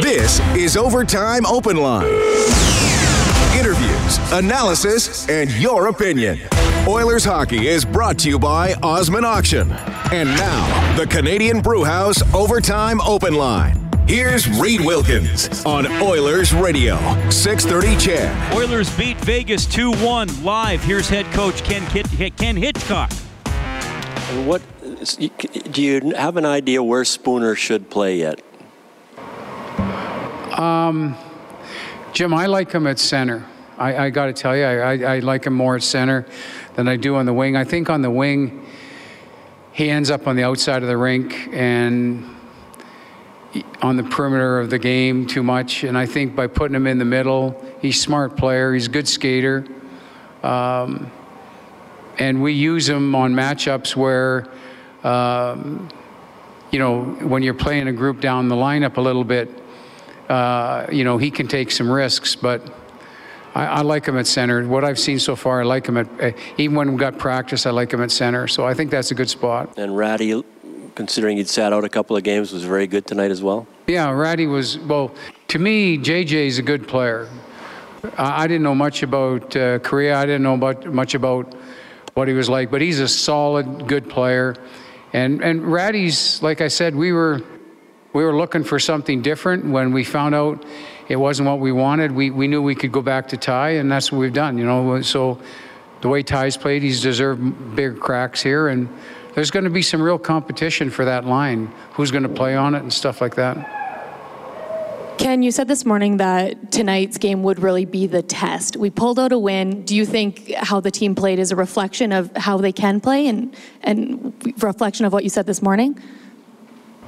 This is Overtime Open Line. Interviews, analysis, and your opinion. Oilers hockey is brought to you by Osman Auction. And now, the Canadian Brewhouse Overtime Open Line. Here's Reed Wilkins on Oilers Radio, 630 CHED. Oilers beat Vegas 2-1 live. Here's head coach Ken, Kit- Ken Hitchcock. And what do you have an idea where Spooner should play yet? Jim, I like him at center. I, I got to tell you, I, I, I like him more at center than I do on the wing. I think on the wing, he ends up on the outside of the rink and on the perimeter of the game too much. And I think by putting him in the middle, he's smart player. He's a good skater. Um, and we use him on matchups where, um, you know, when you're playing a group down the lineup a little bit, uh, you know, he can take some risks, but I, I like him at center. What I've seen so far, I like him at, uh, even when we got practice, I like him at center. So I think that's a good spot. And Ratty, considering he'd sat out a couple of games, was very good tonight as well. Yeah, Ratty was, well, to me, JJ is a good player. I, I didn't know much about uh, Khaira. I didn't know about, much about what he was like, but he's a solid, good player. And, and Ratty's, like I said, we were, we were looking for something different. When we found out it wasn't what we wanted, we, we knew we could go back to Ty, and that's what we've done, you know. So the way Ty's played, he's deserved big cracks here, and there's going to be some real competition for that line. Who's going to play on it and stuff like that. Ken, you said this morning that tonight's game would really be the test. We pulled out a win. Do you think how the team played is a reflection of how they can play and, and reflection of what you said this morning?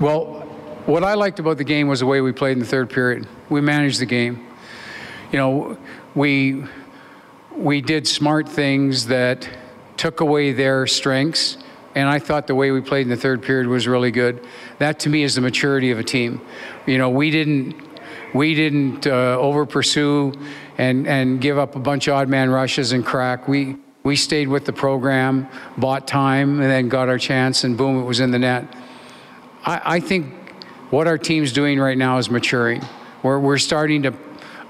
Well, what I liked about the game was the way we played in the third period. We managed the game. You know, we we did smart things that took away their strengths, and I thought the way we played in the third period was really good. That to me is the maturity of a team. You know, we didn't we didn't uh, over pursue and and give up a bunch of odd man rushes and crack. We we stayed with the program, bought time, and then got our chance, and boom, it was in the net. I, I think what our team's doing right now is maturing. We're, we're starting to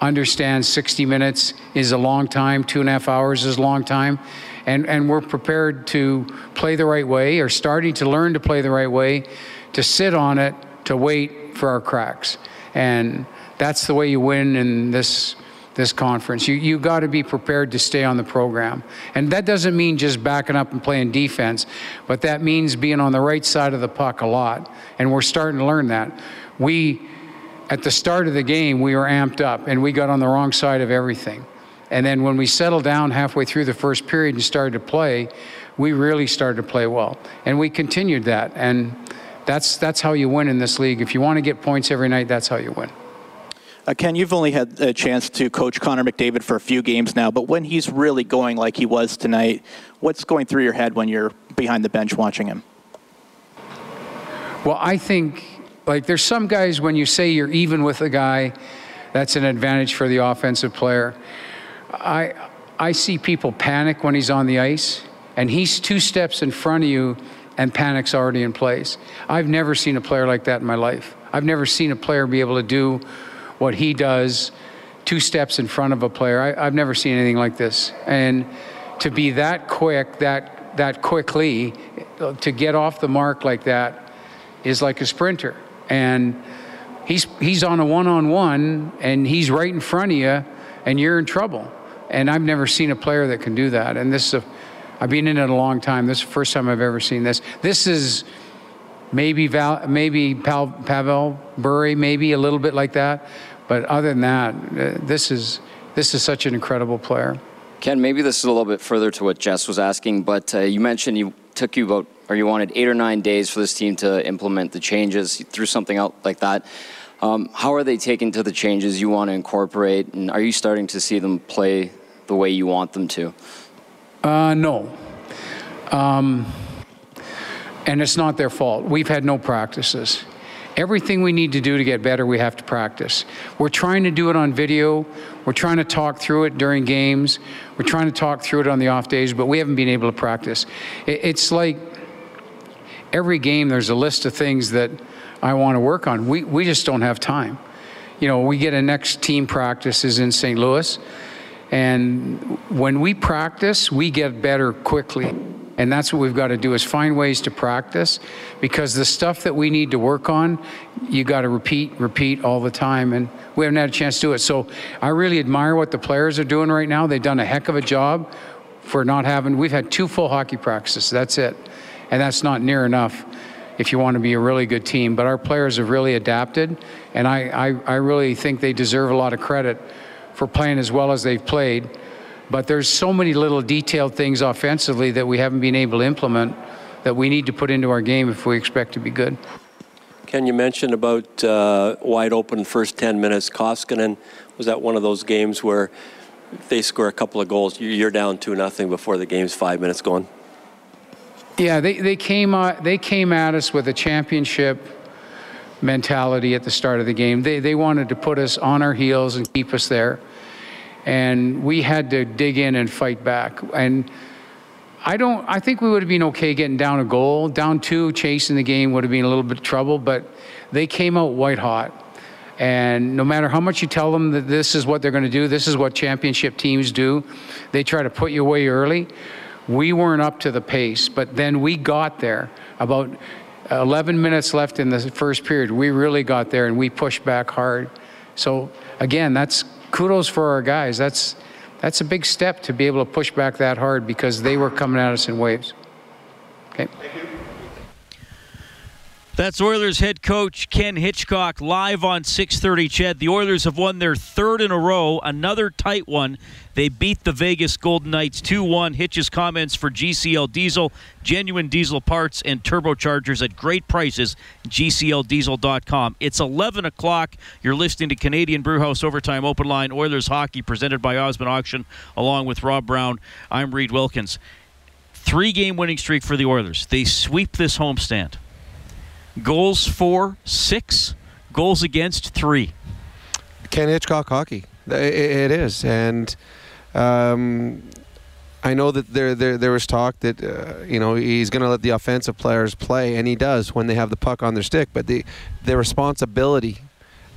understand 60 minutes is a long time, two and a half hours is a long time, and, and we're prepared to play the right way or starting to learn to play the right way, to sit on it, to wait for our cracks. And that's the way you win in this this conference. You you got to be prepared to stay on the program. And that doesn't mean just backing up and playing defense, but that means being on the right side of the puck a lot. And we're starting to learn that. We at the start of the game, we were amped up and we got on the wrong side of everything. And then when we settled down halfway through the first period and started to play, we really started to play well. And we continued that. And that's that's how you win in this league. If you want to get points every night, that's how you win. Uh, Ken, you've only had a chance to coach Connor McDavid for a few games now, but when he's really going like he was tonight, what's going through your head when you're behind the bench watching him? Well, I think like there's some guys when you say you're even with a guy, that's an advantage for the offensive player. I I see people panic when he's on the ice, and he's two steps in front of you, and panic's already in place. I've never seen a player like that in my life. I've never seen a player be able to do what he does two steps in front of a player. I, I've never seen anything like this. And to be that quick, that that quickly, to get off the mark like that is like a sprinter. And he's he's on a one-on-one and he's right in front of you and you're in trouble. And I've never seen a player that can do that. And this is a I've been in it a long time. This is the first time I've ever seen this. This is maybe Val, maybe Pal, Pavel Bure, maybe a little bit like that. But other than that, uh, this is this is such an incredible player. Ken, maybe this is a little bit further to what Jess was asking, but uh, you mentioned you took you about, or you wanted eight or nine days for this team to implement the changes. You threw something out like that. Um, how are they taking to the changes you want to incorporate, and are you starting to see them play the way you want them to? Uh, no. Um, and it's not their fault. We've had no practices. Everything we need to do to get better, we have to practice. We're trying to do it on video. We're trying to talk through it during games. We're trying to talk through it on the off days, but we haven't been able to practice. It's like every game, there's a list of things that I want to work on. We, we just don't have time. You know, we get a next team practices in St. Louis, and when we practice, we get better quickly. And that's what we've got to do is find ways to practice because the stuff that we need to work on, you got to repeat, repeat all the time. And we haven't had a chance to do it. So I really admire what the players are doing right now. They've done a heck of a job for not having, we've had two full hockey practices. That's it. And that's not near enough if you want to be a really good team. But our players have really adapted. And I, I, I really think they deserve a lot of credit for playing as well as they've played but there's so many little detailed things offensively that we haven't been able to implement that we need to put into our game if we expect to be good. Ken, you mentioned about uh, wide open first 10 minutes. Koskinen was that one of those games where they score a couple of goals, you're down two nothing before the game's five minutes gone. Yeah, they, they came uh, they came at us with a championship mentality at the start of the game. They they wanted to put us on our heels and keep us there and we had to dig in and fight back. And I don't. I think we would have been okay getting down a goal, down two, chasing the game would have been a little bit of trouble. But they came out white hot, and no matter how much you tell them that this is what they're going to do, this is what championship teams do, they try to put you away early. We weren't up to the pace, but then we got there about 11 minutes left in the first period. We really got there and we pushed back hard. So again, that's kudos for our guys. That's that's a big step to be able to push back that hard because they were coming at us in waves. Okay. That's Oilers head coach Ken Hitchcock live on 6:30. CHED, the Oilers have won their third in a row, another tight one. They beat the Vegas Golden Knights 2-1. Hitch's comments for GCL Diesel, genuine diesel parts and turbochargers at great prices. GCLDiesel.com. It's 11 o'clock. You're listening to Canadian Brewhouse Overtime Open Line Oilers Hockey, presented by Osmond Auction, along with Rob Brown. I'm Reed Wilkins. Three-game winning streak for the Oilers. They sweep this homestand. Goals for six, goals against three. Ken Hitchcock hockey. It is, and um, I know that there, there there was talk that uh, you know he's going to let the offensive players play, and he does when they have the puck on their stick. But the the responsibility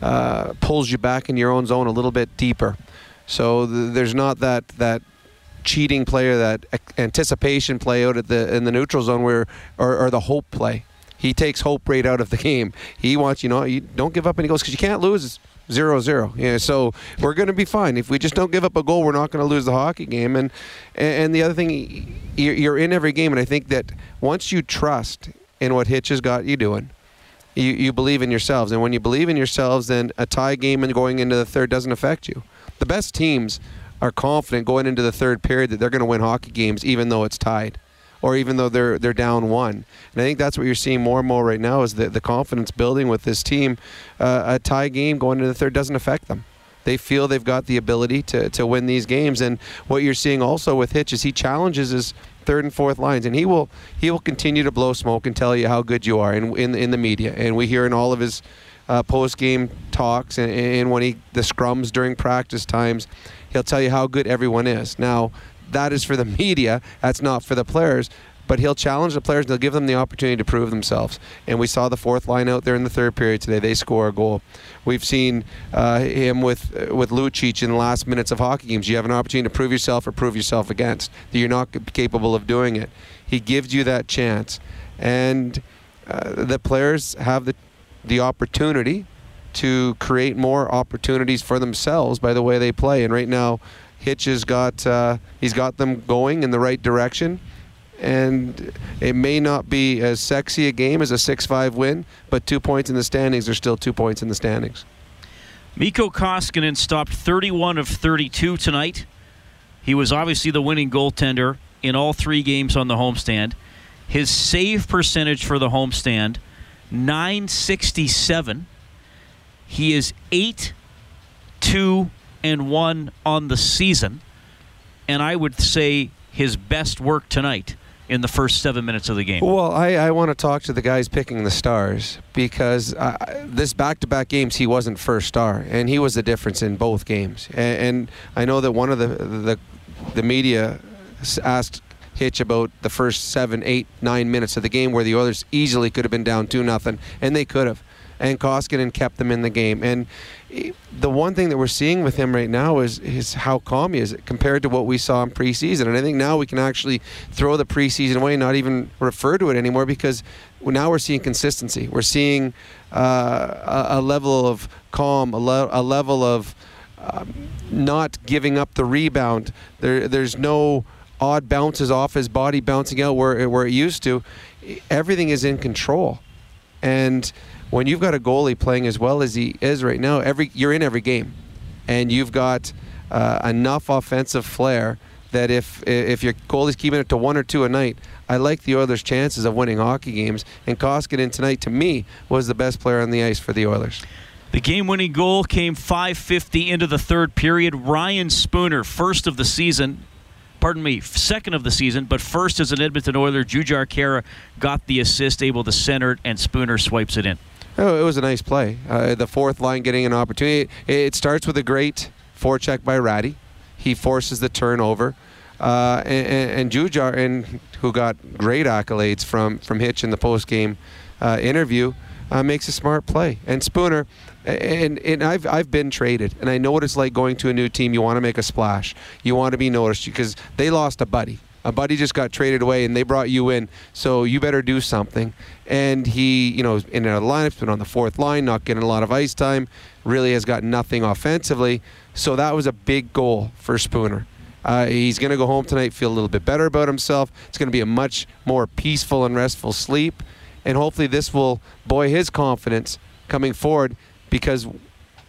uh, pulls you back in your own zone a little bit deeper. So the, there's not that that cheating player, that anticipation play out at the in the neutral zone where or, or the hope play he takes hope right out of the game. He wants, you know, you don't give up any goals because you can't lose zero zero. Yeah, so we're going to be fine. If we just don't give up a goal, we're not going to lose the hockey game. And and the other thing, you're in every game, and I think that once you trust in what Hitch has got you doing, you, you believe in yourselves. And when you believe in yourselves, then a tie game and going into the third doesn't affect you. The best teams are confident going into the third period that they're going to win hockey games, even though it's tied or even though they're they're down one. And I think that's what you're seeing more and more right now is the the confidence building with this team. Uh, a tie game going into the third doesn't affect them. They feel they've got the ability to, to win these games. And what you're seeing also with Hitch is he challenges his third and fourth lines, and he will he will continue to blow smoke and tell you how good you are in in, in the media. And we hear in all of his uh, post game talks and, and when he the scrums during practice times, he'll tell you how good everyone is. Now that is for the media. That's not for the players. But he'll challenge the players. and He'll give them the opportunity to prove themselves. And we saw the fourth line out there in the third period today. They score a goal. We've seen uh, him with with Lucic in the last minutes of hockey games. You have an opportunity to prove yourself or prove yourself against. That you're not capable of doing it. He gives you that chance, and uh, the players have the the opportunity to create more opportunities for themselves by the way they play. And right now, Hitch has got uh, he's got them going in the right direction. And it may not be as sexy a game as a 6-5 win, but two points in the standings are still two points in the standings. Mikko Koskinen stopped 31 of 32 tonight. He was obviously the winning goaltender in all three games on the homestand. His save percentage for the homestand, 967. He is 8 2 and 1 on the season. And I would say his best work tonight in the first seven minutes of the game. Well, I, I want to talk to the guys picking the stars because uh, this back-to-back games he wasn't first star, and he was the difference in both games. And, and I know that one of the the, the media asked Hitch about the first seven, eight, nine minutes of the game where the Oilers easily could have been down two nothing, and they could have. And Koskinen kept them in the game. And the one thing that we're seeing with him right now is is how calm he is compared to what we saw in preseason. And I think now we can actually throw the preseason away, not even refer to it anymore, because now we're seeing consistency. We're seeing uh, a, a, level of calm, a, le- a level of um, not giving up the rebound. There, there's no odd bounces off his body bouncing out where where it used to. Everything is in control, and when you've got a goalie playing as well as he is right now, every you're in every game, and you've got uh, enough offensive flair that if if your goalie's keeping it to one or two a night, I like the Oilers' chances of winning hockey games. And Koskinen tonight, to me, was the best player on the ice for the Oilers. The game-winning goal came 5:50 into the third period. Ryan Spooner, first of the season, pardon me, second of the season, but first as an Edmonton Oiler. Jujhar Khaira got the assist, able to center it, and Spooner swipes it in. Oh, it was a nice play. Uh, the fourth line getting an opportunity. It, it starts with a great forecheck by Ratty. He forces the turnover. Uh, and, and Jujhar, and who got great accolades from from Hitch in the post game uh, interview, uh, makes a smart play. And Spooner, and, and I've I've been traded, and I know what it's like going to a new team. You want to make a splash, you want to be noticed because they lost a buddy a buddy just got traded away and they brought you in, so you better do something. And he, you know, in a lineup, been on the fourth line, not getting a lot of ice time, really has got nothing offensively. So that was a big goal for Spooner. Uh, he's going to go home tonight, feel a little bit better about himself. It's going to be a much more peaceful and restful sleep. And hopefully, this will buoy his confidence coming forward because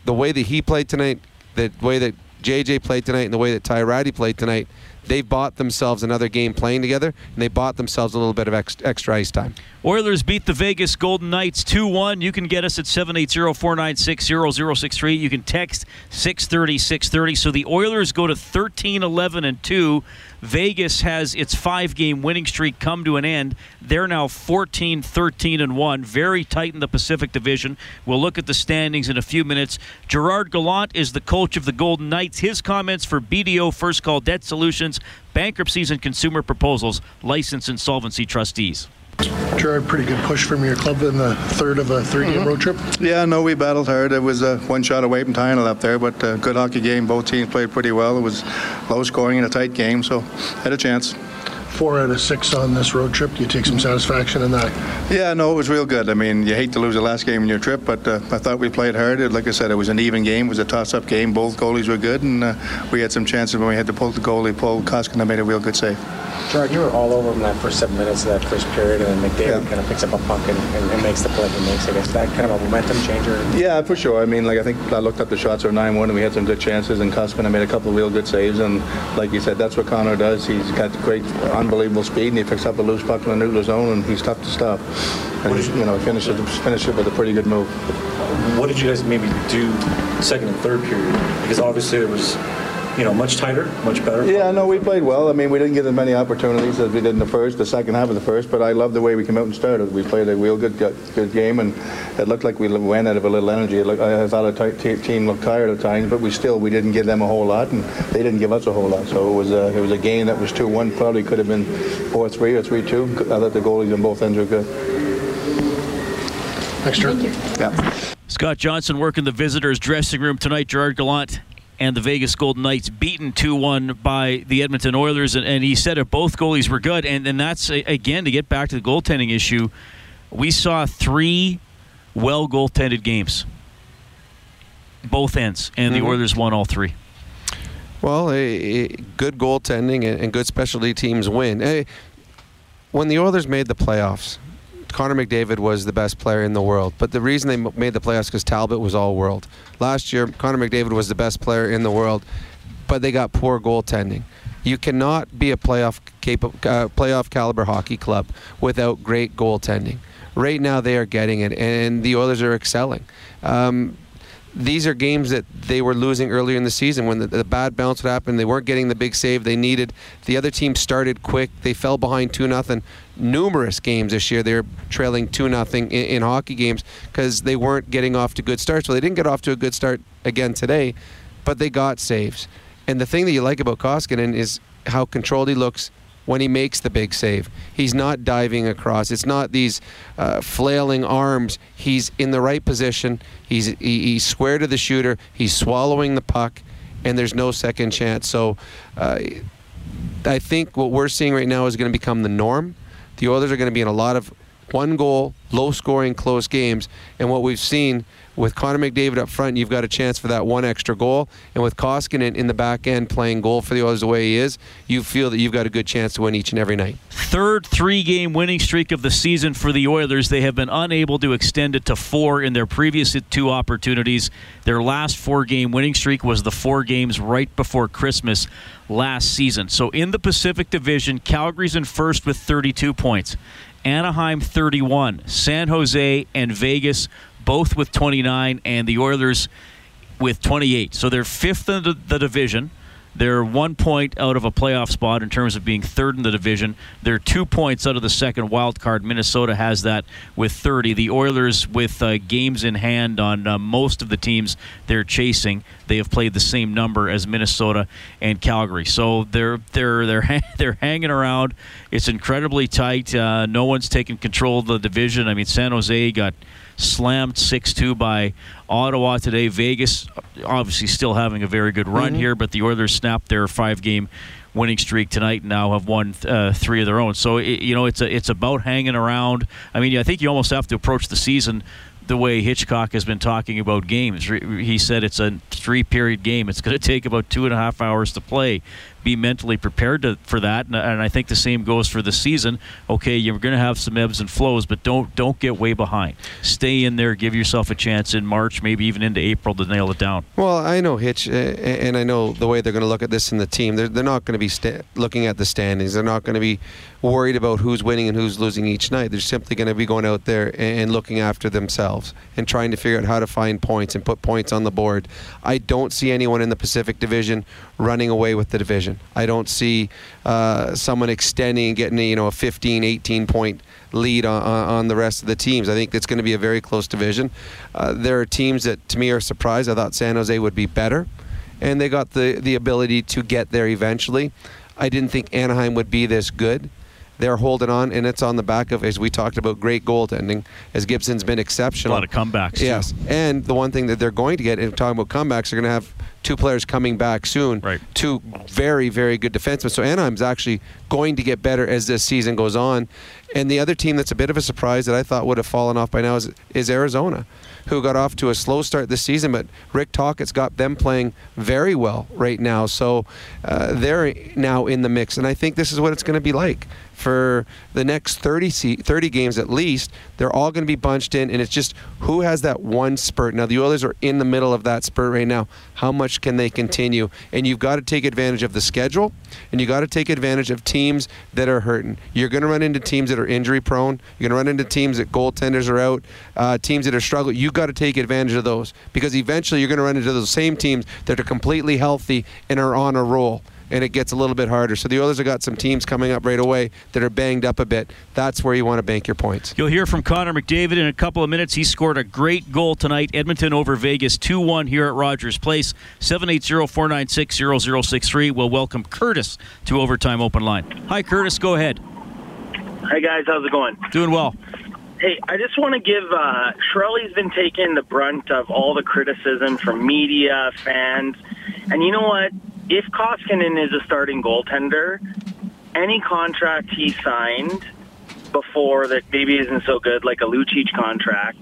the way that he played tonight, the way that JJ played tonight, and the way that Ty Ratty played tonight, they bought themselves another game playing together, and they bought themselves a little bit of extra ice time. Oilers beat the Vegas Golden Knights 2 1. You can get us at 780 496 0063. You can text 630 630. So the Oilers go to 13 11 and 2. Vegas has its five game winning streak come to an end. They're now 14 13 and 1. Very tight in the Pacific Division. We'll look at the standings in a few minutes. Gerard Gallant is the coach of the Golden Knights. His comments for BDO First Call Debt Solutions, bankruptcies and consumer proposals, licensed insolvency trustees. Gerard, pretty good push from your club in the third of a three-game mm-hmm. road trip. Yeah, no, we battled hard. It was a one shot away from tying it up there, but a good hockey game. Both teams played pretty well. It was low scoring and a tight game, so had a chance four out of six on this road trip. Do you take some satisfaction in that? Yeah, no, it was real good. I mean, you hate to lose the last game in your trip, but uh, I thought we played hard. Like I said, it was an even game. It was a toss-up game. Both goalies were good, and uh, we had some chances when we had to pull the goalie. Paul Koskinen made a real good save. Gerard, you were all over him that first seven minutes of that first period, and then McDavid yeah. kind of picks up a puck and, and, and, makes the play he makes. I guess that kind of a momentum changer. Yeah, for sure. I mean, like I think I looked at the shots are 9-1, and we had some good chances, and Koskinen made a couple of real good saves. And like you said, that's what Connor does. He's got great, unbelievable speed, and he picks up a loose puck in the neutral zone, and he's tough to stop. And you know, finish it, finish it with a pretty good move. What did you guys maybe do second and third period? Because obviously there was you know, much tighter, much better. Yeah, no, we played well. I mean, we didn't get as many opportunities as we did in the first, the second half of the first, but I love the way we came out and started. We played a real good, good game, and it looked like we went out of a little energy. It looked, I thought the t- team looked tired at times, but we still we didn't give them a whole lot, and they didn't give us a whole lot. So it was a, it was a game that was 2-1. Probably could have been 4-3 or 3-2. I thought the goalies on both ends were good. Thanks, Drew. Yeah. Scott Johnson working the visitors' dressing room tonight. Gerard Gallant and the Vegas Golden Knights beaten 2 1 by the Edmonton Oilers. And, and, he said that both goalies were good. And, and that's, again, to get back to the goaltending issue, we saw three well goaltended games, both ends, and mm-hmm. the Oilers won all three. Well, a, a good goaltending and, and, good specialty teams win. A, when the Oilers made the playoffs, Connor McDavid was the best player in the world. But the reason they made the playoffs because Talbot was all world. Last year, Connor McDavid was the best player in the world, but they got poor goaltending. You cannot be a playoff capable, uh, playoff caliber hockey club without great goaltending. Right now, they are getting it, and the Oilers are excelling. Um, these are games that they were losing earlier in the season when the, the, bad bounce would happen. They weren't getting the big save they needed. The other team started quick. They fell behind 2 nothing. Numerous games this year, they're trailing 2 nothing in, in hockey games because they weren't getting off to good starts. Well, they didn't get off to a good start again today, but they got saves. And the thing that you like about Koskinen is how controlled he looks when he makes the big save. He's not diving across. It's not these uh, flailing arms. He's in the right position. He's he, he's square to the shooter. He's swallowing the puck, and there's no second chance. So, uh, I think what we're seeing right now is going to become the norm. The Oilers are going to be in a lot of one goal, low scoring, close games, and what we've seen with Connor McDavid up front, you've got a chance for that one extra goal. And with Koskinen in the back end playing goal for the Oilers the way he is, you feel that you've got a good chance to win each and every night. Third three game winning streak of the season for the Oilers. They have been unable to extend it to four in their previous two opportunities. Their last four game winning streak was the four games right before Christmas last season. So in the Pacific Division, Calgary's in first with 32 points. Anaheim 31, San Jose and Vegas both with 29, and the Oilers with 28. So they're fifth in the, the division. They're one point out of a playoff spot in terms of being third in the division. They're two points out of the second wild card. Minnesota has that with 30. The Oilers, with uh, games in hand on uh, most of the teams they're chasing, they have played the same number as Minnesota and Calgary. So they're they're they're they're hanging around. It's incredibly tight. Uh, no one's taking control of the division. I mean, San Jose got slammed 6-2 by Ottawa today. Vegas obviously still having a very good run mm-hmm. here, but the Oilers snapped their five-game winning streak tonight and now have won uh, three of their own. So it, you know it's a, it's about hanging around. I mean, I think you almost have to approach the season the way Hitchcock has been talking about games. He said it's a three period game. It's going to take about two and a half hours to play be mentally prepared to, for that. And, and, I think the same goes for the season. Okay, you're going to have some ebbs and flows, but don't don't get way behind. Stay in there. Give yourself a chance in March, maybe even into April to nail it down. Well, I know Hitch, eh, eh, and I know the way they're going to look at this in the team. They're, they're not going to be sta- looking at the standings. They're not going to be worried about who's winning and who's losing each night. They're simply going to be going out there and looking after themselves and trying to figure out how to find points and put points on the board. I don't see anyone in the Pacific Division running away with the division. I don't see uh, someone extending and getting you know a 15, 18 point lead on, on the rest of the teams. I think it's going to be a very close division. Uh, there are teams that to me are surprised. I thought San Jose would be better, and they got the the ability to get there eventually. I didn't think Anaheim would be this good they're holding on, and it's on the back of, as we talked about, great goaltending, as Gibson's been exceptional. A lot of comebacks. Yes. Too. And the one thing that they're going to get, and talking about comebacks, they're going to have two players coming back soon. Right. Two very, very good defensemen. So Anaheim's actually going to get better as this season goes on. And the other team that's a bit of a surprise that I thought would have fallen off by now is, is Arizona who got off to a slow start this season, but Rick Tocchet's got them playing very well right now. So uh, they're now in the mix, and I think this is what it's going to be like for the next 30, 30 games at least. They're all going to be bunched in, and it's just who has that one spurt. Now, the Oilers are in the middle of that spurt right now. How much can they continue? And you've got to take advantage of the schedule, and you've got to take advantage of teams that are hurting. You're going to run into teams that are injury prone. You're going to run into teams that goaltenders are out, uh, teams that are struggling. You've got to take advantage of those because eventually you're going to run into those same teams that are completely healthy and are on a roll and it gets a little bit harder. So the Oilers have got some teams coming up right away that are banged up a bit. That's where you want to bank your points. You'll hear from Connor McDavid in a couple of minutes. He scored a great goal tonight. Edmonton over Vegas 2 1 here at Rogers Place. 780 496 0063. We'll welcome Curtis to Overtime Open Line. Hi, Curtis. Go ahead. Hi, guys. How's it going? Doing well. Hey, I just want to give uh, Chiarelli's been taking the brunt of all the criticism from media, fans, and you know what? If Koskinen is a starting goaltender, any contract he signed before that maybe isn't so good, like a Lucic contract,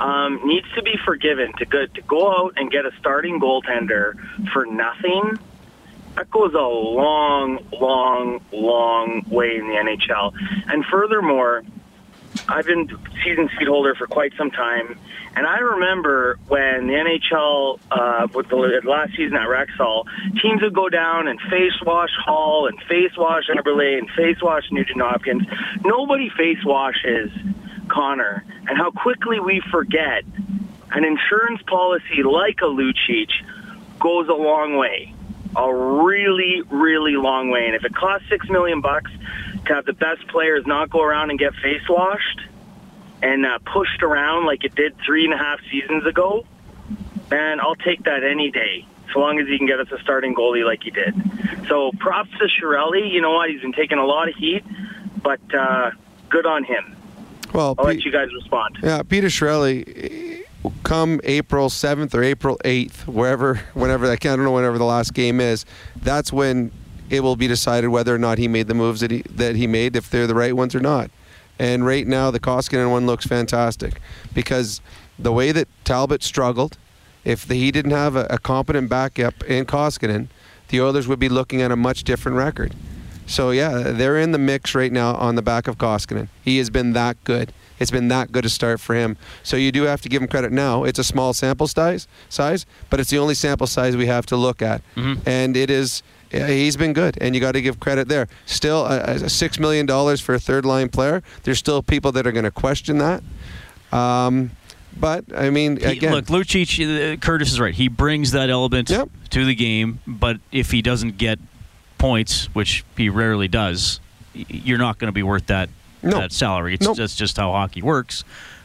um, needs to be forgiven. To to go out and get a starting goaltender for nothing, that goes a long, long, long way in the NHL. And furthermore, I've been season seat holder for quite some time, and I remember when the NHL, uh, with the last season at Rexall, teams would go down and face wash Hall and face wash Eberle and face wash Nugent Hopkins. Nobody face washes Connor, and how quickly we forget an insurance policy like a Lucic goes a long way, a really, really long way. And if it costs six million bucks to have the best players not go around and get face washed and uh, pushed around like it did three and a half seasons ago, man, I'll take that any day. So long as he can get us a starting goalie like he did. So props to Chiarelli. You know what? He's been taking a lot of heat, but uh, good on him. Well, I'll let you guys respond. Yeah, Peter Chiarelli, come April 7th or April 8th, wherever, whenever that, I don't know whenever the last game is, that's when it will be decided whether or not he made the moves that he, that he made, if they're the right ones or not. And right now, the Koskinen one looks fantastic because the way that Talbot struggled, if the, he didn't have a, a competent backup in Koskinen, the Oilers would be looking at a much different record. So yeah, they're in the mix right now on the back of Koskinen. He has been that good. It's been that good a start for him. So you do have to give him credit now. It's a small sample size, size, but it's the only sample size we have to look at, Mm-hmm. and it is. Yeah, He's been good, and you got to give credit there. Still, uh, uh, six million dollars for a third line player. There's still people that are going to question that. Um, but I mean, He- again, look, Lucic, uh, Curtis is right. He brings that element to the game, but if he doesn't get points, which he rarely does, you're not going to be worth that that salary. It's that's just how hockey works.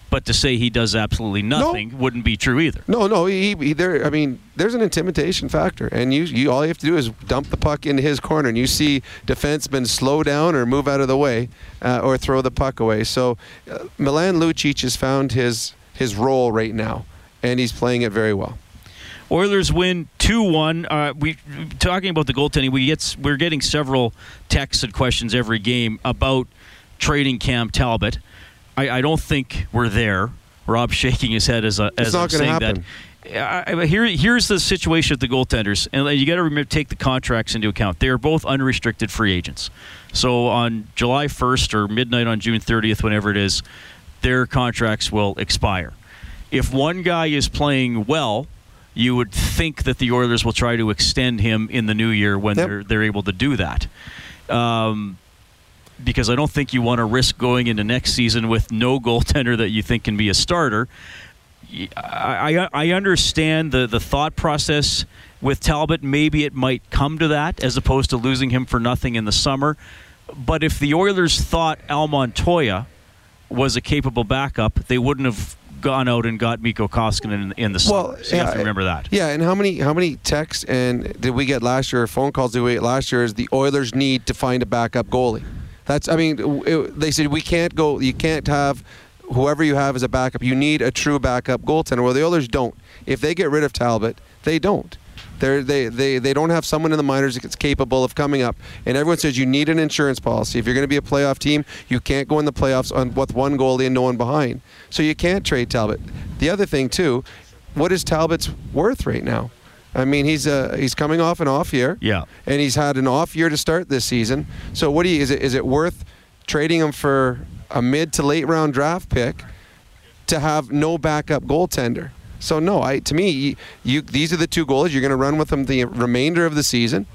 But to say he does absolutely nothing wouldn't be true either. No, no, he, he there. I mean, there's an intimidation factor, and you, you all you have to do is dump the puck into his corner, and you see defensemen slow down or move out of the way, uh, or throw the puck away. So, uh, Milan Lucic has found his his role right now, and he's playing it very well. Oilers win two one. Uh, we talking about the goaltending. We get we're getting several texts and questions every game about trading Cam Talbot. I, I don't think we're there. Rob shaking his head as a as I'm saying happen. that. I, I- here, here's the situation with the goaltenders, and you got to remember take the contracts into account. They are both unrestricted free agents. So on July 1st or midnight on June 30th, whenever it is, their contracts will expire. If one guy is playing well, you would think that the Oilers will try to extend him in the new year when they're they're able to do that. Um, because I don't think you want to risk going into next season with no goaltender that you think can be a starter. I, I, I understand the, the thought process with Talbot. Maybe it might come to that as opposed to losing him for nothing in the summer. But if the Oilers thought Al Montoya was a capable backup, they wouldn't have gone out and got Mikko Koskinen in, in the summer. so you have to remember that. Yeah, and how many how many texts and did we get last year? or Phone calls did we get last year? Is the Oilers need to find a backup goalie? That's I mean, it, they said we can't go. You can't have whoever you have as a backup. You need a true backup goaltender. Well, the Oilers don't. If they get rid of Talbot, they don't. They're, they they they don't have someone in the minors that's capable of coming up. And everyone says you need an insurance policy. If you're going to be a playoff team, you can't go in the playoffs on with one goalie and no one behind. So you can't trade Talbot. The other thing too, what is Talbot's worth right now? I mean, he's uh, he's coming off an off year. Yeah. And he's had an off year to start this season. So what do you is it is it worth trading him for a mid to late round draft pick to have no backup goaltender? So no, I to me, you, you these are the two goalies you're going to run with them the remainder of the season,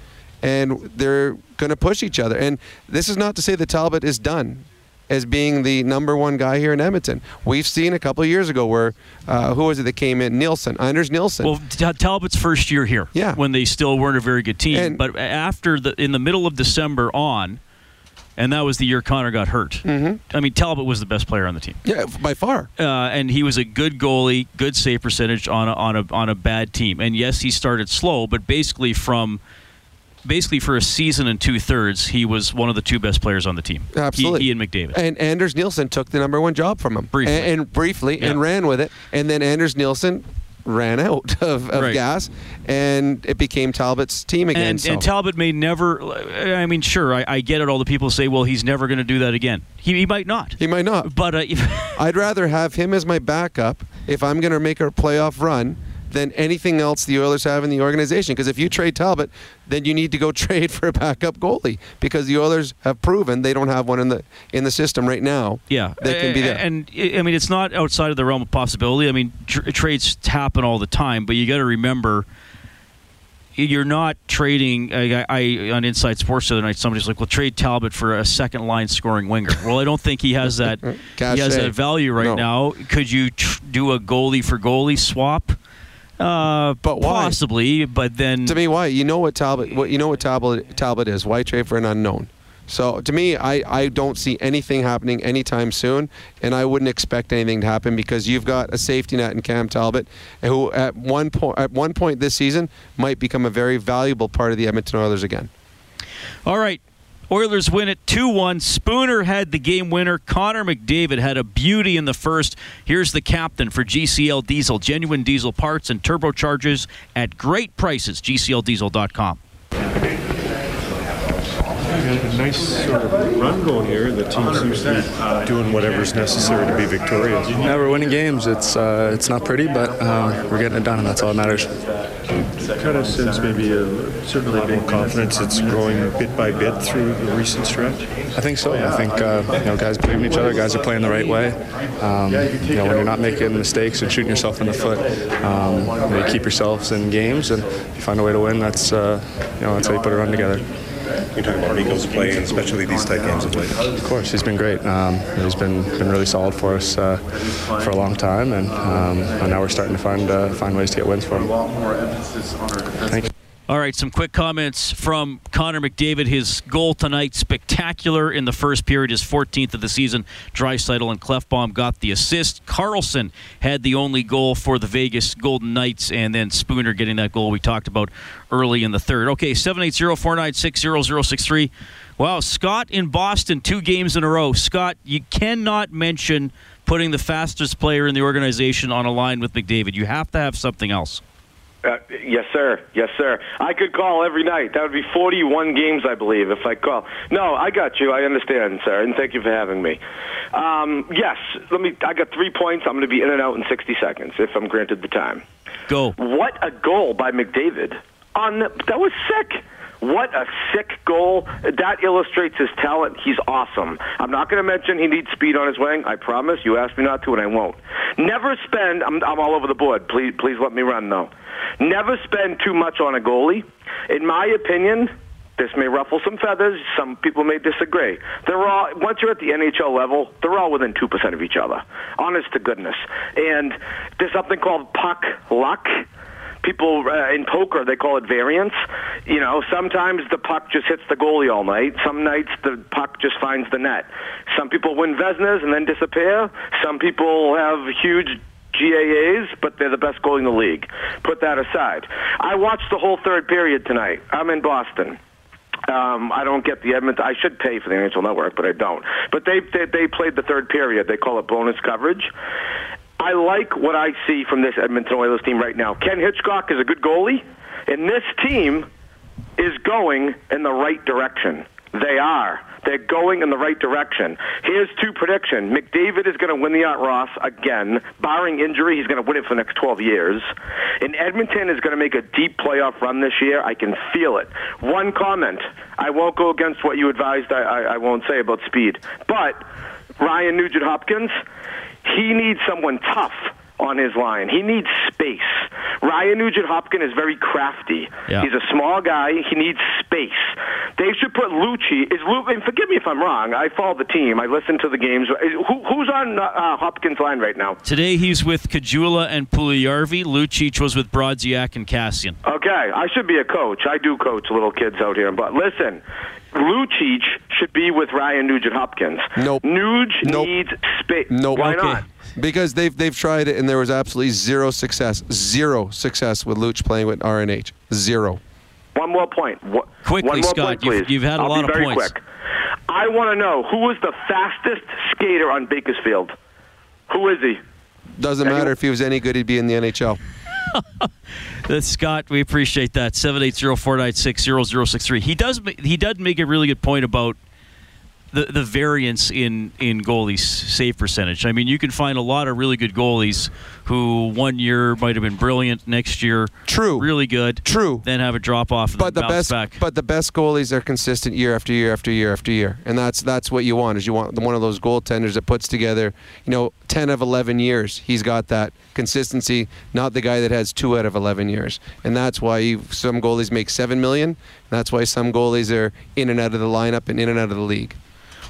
and they're going to push each other. And this is not to say that Talbot is done as being the number one guy here in Edmonton. We've seen a couple of years ago where uh, who was it that came in? Nilsson, Anders Nilsson. Well, T- Talbot's first year here, yeah, when they still weren't a very good team. but after the in the middle of December on, and that was the year Connor got hurt. Mm-hmm. I mean, Talbot was the best player on the team. Yeah, by far. Uh, and he was a good goalie, good save percentage on a, on a on a bad team. And yes, he started slow, but basically from basically for a season and two thirds, he was one of the two best players on the team. Absolutely. he, and McDavid. And Anders Nilsson took the number one job from him. Briefly. And, and briefly, and ran with it. And then Anders Nilsson ran out of, of Right. gas, and it became Talbot's team again. And, so. and Talbot may never. I mean, sure, I, I get it. All the people say, "Well, he's never going to do that again." He, he might not. He might not. But uh, I'd rather have him as my backup if I'm going to make a playoff run than anything else the Oilers have in the organization. Because if you trade Talbot, then you need to go trade for a backup goalie because the Oilers have proven they don't have one in the in the system right now. Yeah, They can be there. And I I mean, it's not outside of the realm of possibility. I mean, tr- trades happen all the time, but you got to remember you're not trading. I, I on Inside Sports the other night, somebody's like, "Well, trade Talbot for a second line scoring winger." well, I don't think he has that. he has that value right No. now. Could you tr- do a goalie for goalie swap? Uh, but why? Possibly, but then to me, why? You know what Talbot? What you know what Talbot Talbot is? Why trade for an unknown? So to me, I, I don't see anything happening anytime soon, and I wouldn't expect anything to happen because you've got a safety net in Cam Talbot, who at one point at one point this season might become a very valuable part of the Edmonton Oilers again. All right. Oilers win it 2 1. Spooner had the game winner. Connor McDavid had a beauty in the first. Here's the captain for GCL Diesel. Genuine diesel parts and turbochargers at great prices. GCLDiesel.com. a nice sort of run going here. The team seems to be doing whatever's necessary to be victorious. Yeah, we're winning games. It's uh, it's not pretty, but um, we're getting it done, and that's all that matters. Kind of sense maybe a certain level of confidence that's growing bit by bit through the recent stretch. I think so. I think uh, you know guys believe in each other. Guys are playing the right way. Um, you know when you're not making mistakes and shooting yourself in the foot, um, you, know, you keep yourselves in games, and if you find a way to win. That's uh, you know that's how you put a run together. You're talking about Rico's play, and especially these tight games of late. Of course, he's been great. Um, he's been been really solid for us uh, for a long time, and, um, and now we're starting to find uh, find ways to get wins for him. Thank you. All right, some quick comments from Connor McDavid. His goal tonight, spectacular in the first period, his 14th of the season. Draisaitl and Klefbom got the assist. Karlsson had the only goal for the Vegas Golden Knights, and then Spooner getting that goal we talked about early in the third. Okay, 780-496-0063. Wow, Scott in Boston, two games in a row. Scott, you cannot mention putting the fastest player in the organization on a line with McDavid. You have to have something else. Uh, yes, sir. Yes, sir. I could call every night. That would be 41 games, I believe, if I call. No, I got you. I understand, sir, and thank you for having me. Um, yes, let me. I got three points. I'm going to be in and out in 60 seconds if I'm granted the time. Go. What a goal by McDavid! On the, that was sick. What a sick goal. That illustrates his talent. He's awesome. I'm not going to mention he needs speed on his wing. I promise. You asked me not to, and I won't. Never spend. I'm, I'm all over the board. Please, please let me run though. Never spend too much on a goalie. In my opinion, this may ruffle some feathers. Some people may disagree. They're all once you're at the NHL level, they're all within two percent of each other. Honest to goodness. And there's something called puck luck people uh, in poker they call it variance. You know, sometimes the puck just hits the goalie all night. Some nights the puck just finds the net. Some people win Vezinas and then disappear. Some people have huge GAAs, but they're the best goalie in the league. Put that aside. I watched the whole third period tonight. I'm in Boston. Um, I don't get the Edmonton. I should pay for the NHL Network, but I don't. But they, they they played the third period. They call it bonus coverage. I like what I see from this Edmonton Oilers team right now. Ken Hitchcock is a good goalie, and this team is going in the right direction. They are. They're going in the right direction. Here's two prediction. McDavid is going to win the Art Ross again. Barring injury, he's going to win it for the next 12 years. And Edmonton is going to make a deep playoff run this year. I can feel it. One comment. I won't go against what you advised. I, I, I won't say about speed. But Ryan Nugent Hopkins, he needs someone tough on his line. He needs space. Ryan Nugent Hopkins is very crafty. Yeah. He's a small guy. He needs space. They should put Lucci. Is Lu, and forgive me if I'm wrong. I follow the team. I listen to the games. Who, who's on uh, Hopkins' line right now? Today he's with Kajula and Puljujarvi. Lucic was with Brodziak and Kassian. Okay, I should be a coach. I do coach little kids out here. But listen, Lucic should be with Ryan Nugent Hopkins. Nope. Nuge Nope. needs space. Nope. Why not? Because they've they've tried it and there was absolutely zero success. Zero success with Luch playing with RNH. Zero. One more point. Wha- Quickly, One more Scott, point, you've- you've had a I'll lot be of very points. Quick. I want to know who was the fastest skater on Bakersfield. Who is he? Doesn't matter if he was any good, he'd be in the NHL. That's Scott. We appreciate that. 780-496-0063. He does. ma- He does make a really good point about the, the variance in, in goalies save percentage. I mean, you can find a lot of really good goalies who one year might have been brilliant, next year true, really good, true, then have a drop off, but the best, back. but the best goalies are consistent year after year after year after year, and that's that's what you want. Is you want one of those goaltenders that puts together, you know, ten of eleven years. He's got that consistency, not the guy that has two out of eleven years, and that's why you, some goalies make seven million. That's why some goalies are in and out of the lineup and in and out of the league.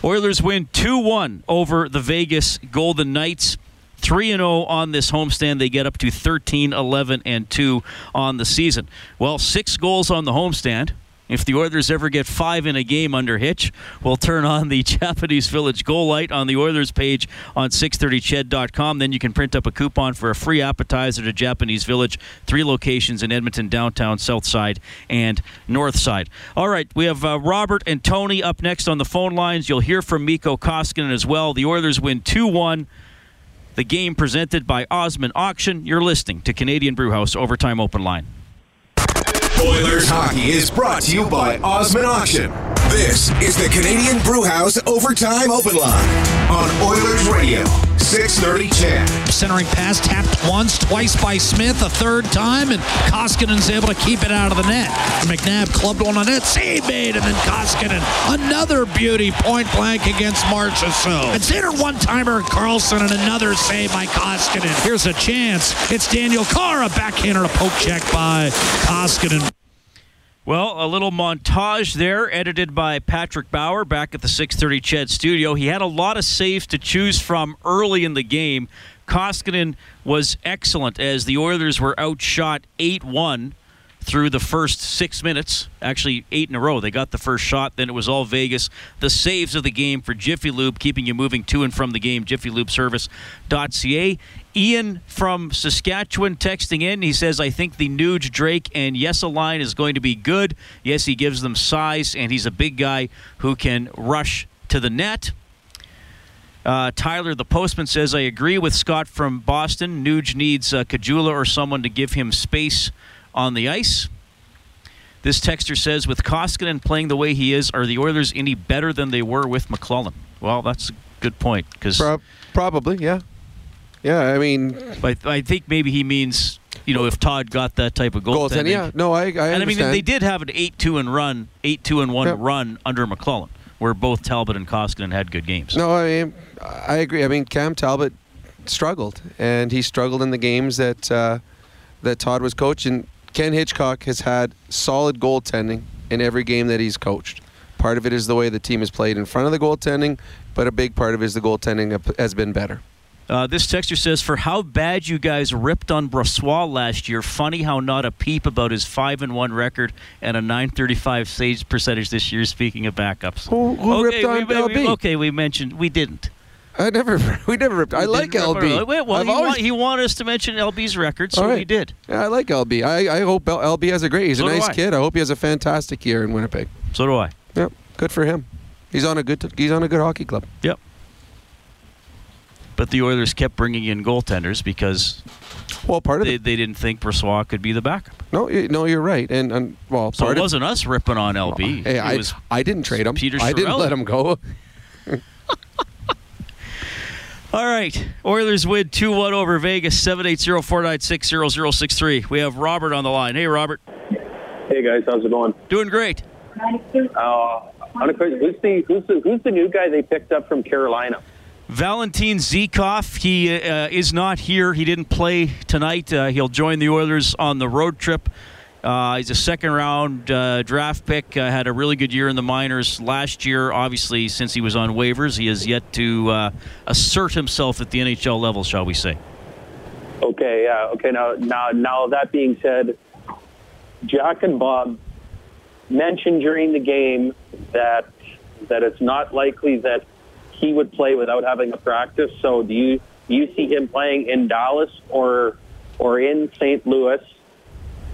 Oilers win 2 1 over the Vegas Golden Knights. 3 0 on this homestand. They get up to 13 11 and 2 on the season. Well, six goals on the homestand. If the Oilers ever get five in a game under Hitch, we'll turn on the Japanese Village goal light on the Oilers page on 630ched.com. Then you can print up a coupon for a free appetizer to Japanese Village. Three locations in Edmonton, downtown, south side, and north side. All right, we have uh, Robert and Tony up next on the phone lines. You'll hear from Mikko Koskinen as well. The Oilers win 2 1. The game presented by Osmond Auction. You're listening to Canadian Brewhouse Overtime Open Line. Oilers hockey is brought to you by Osmond Auction. This is the Canadian Brewhouse Overtime Open Line on Oilers Radio, 630 CHED. Centering pass tapped once, twice by Smith, a third time, and Koskinen's able to keep it out of the net. McNabb clubbed one on net, save made, and then Koskinen, another beauty, point blank against Marchessault. Considered one-timer Karlsson and another save by Koskinen. Here's a chance. It's Daniel Carr, a backhander, a poke check by Koskinen. Well, a little montage there, edited by Patrick Bauer back at the 630 CHED studio. He had a lot of saves to choose from early in the game. Koskinen was excellent as the Oilers were outshot 8 1 through the first six minutes. Actually, eight in a row. They got the first shot, then it was all Vegas. The saves of the game for Jiffy Lube, keeping you moving to and from the game, jiffylubeservice.ca. Ian from Saskatchewan texting in. He says, I think the Nuge, Drake, and Yessa line is going to be good. Yes, he gives them size, and he's a big guy who can rush to the net. Uh, Tyler, the postman, says, I agree with Scott from Boston. Nuge needs uh, Caggiula or someone to give him space on the ice. This texter says, with Koskinen playing the way he is, are the Oilers any better than they were with McLellan? Well, that's a good point. Cause Pro- probably, yeah. Yeah, I mean, I, I think maybe he means you know if Todd got that type of goal. Goaltending, yeah. No, I, I and I mean they did have an eight-two and run, eight-two and one run under McLellan, where both Talbot and Koskinen had good games. No, I mean, I agree. I mean, Cam Talbot struggled, and he struggled in the games that uh, that Todd was coaching. Ken Hitchcock has had solid goaltending in every game that he's coached. Part of it is the way the team has played in front of the goaltending, but a big part of it is the goaltending has been better. Uh, this texter says, "For how bad you guys ripped on Brossoit last year, funny how not a peep about his five and one record and a 935 save percentage this year. Speaking of backups, who, who okay, ripped on we, we- okay, we mentioned we didn't. I never, we never ripped. I We like didn't rip LB. Wait, well, he, always- wa- he wanted us to mention LB's record, so All we did. Yeah, I like LB. I, I hope LB has a great. He's So a nice I. kid. I hope he has a fantastic year in Winnipeg. So do I. Yep, good for him. He's on a good. He's on a good hockey club. Yep. But the Oilers kept bringing in goaltenders because well, part of they, they didn't think Brossoit could be the backup. No, no, you're right. And, and well, So part it of wasn't us ripping on LB. Hey, it I, was I didn't trade him. Peter I didn't let him go. All right. Oilers win 2 1 over Vegas, 780 496 0063. We have Robert on the line. Hey, Robert. Hey guys, how's it going? Doing great. Uh, on a quick, who's the who's the who's the new guy they picked up from Carolina? Valentin Zykov, he uh, is not here. He didn't play tonight. Uh, he'll join the Oilers on the road trip. Uh, he's a second round uh, draft pick. Uh, had a really good year in the minors last year. Obviously, since he was on waivers, he has yet to uh, assert himself at the NHL level, shall we say. Okay, yeah, okay. Now, now, now that being said, Jack and Bob mentioned during the game that that it's not likely that he would play without having a practice. So, do you do you see him playing in Dallas or or in St. Louis?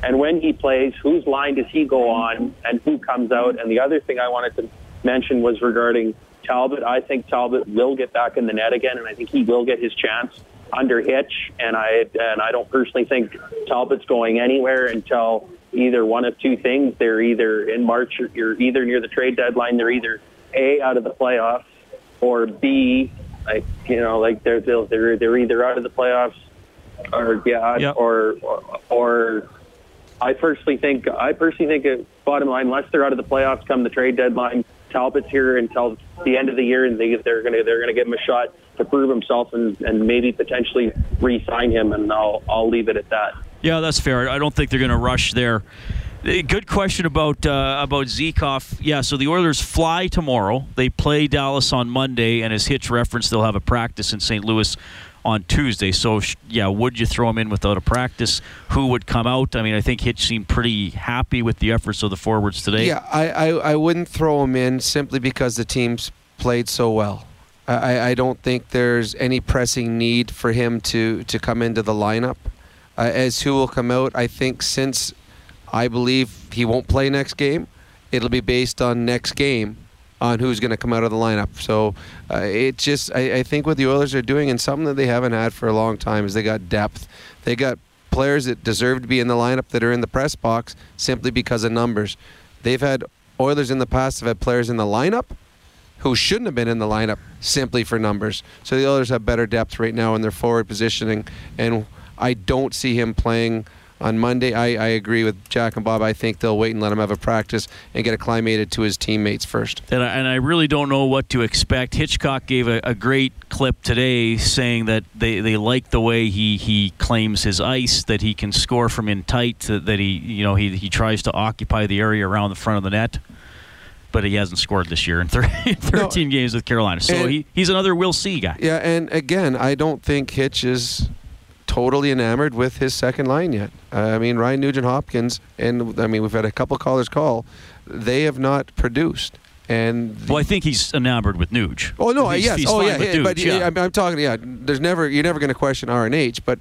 And when he plays, whose line does he go on, and who comes out? And the other thing I wanted to mention was regarding Talbot. I think Talbot will get back in the net again, and I think he will get his chance under Hitch. And I and I don't personally think Talbot's going anywhere until either one of two things. They're either in March, or you're either near the trade deadline. They're either a out of the playoffs, or b like you know like they're they're they're either out of the playoffs, or yeah, or, or or I personally think I personally think bottom line, unless they're out of the playoffs come the trade deadline, Talbot's here until the end of the year, and they, they're gonna they're gonna give him a shot to prove himself and, and maybe potentially re-sign him, and I'll I'll leave it at that. Yeah, that's fair. I don't think they're going to rush there. Eh, Good question about uh, about Zykov. Yeah, so the Oilers fly tomorrow. They play Dallas on Monday, and as Hitch referenced, they'll have a practice in St. Louis on Tuesday. So yeah, would you throw him in without a practice? Who would come out? I mean, I think Hitch seemed pretty happy with the efforts of the forwards today. Yeah, I, I, I wouldn't throw him in simply because the team's played so well. I, I don't think there's any pressing need for him to, to come into the lineup. Uh, as who will come out, I think since I believe he won't play next game, it'll be based on next game on who's going to come out of the lineup. So uh, it just, I, I think what the Oilers are doing, and something that they haven't had for a long time, is they got depth. They got players that deserve to be in the lineup that are in the press box simply because of numbers. They've had Oilers in the past have had players in the lineup who shouldn't have been in the lineup simply for numbers. So the Oilers have better depth right now in their forward positioning, and I don't see him playing on Monday. I, I agree with Jack and Bob. I think they'll wait and let him have a practice and get acclimated to his teammates first. And I, and I really don't know what to expect. Hitchcock gave a, a great clip today saying that they, they like the way he, he claims his ice, that he can score from in tight, that that he you know he, he tries to occupy the area around the front of the net. But he hasn't scored this year in thir- 13 games with Carolina. So he, he's another we'll see guy. Yeah, and again, I don't think Hitch is totally enamored with his second line yet. Uh, I mean, Ryan Nugent Hopkins, and I mean, we've had a couple callers call, they have not produced. And Well, I think he's enamored with Nuge. Oh no, He's- yes, he's oh yeah, yeah, but yeah. I'm, I'm talking. Yeah, there's never you're never going to question RNH, but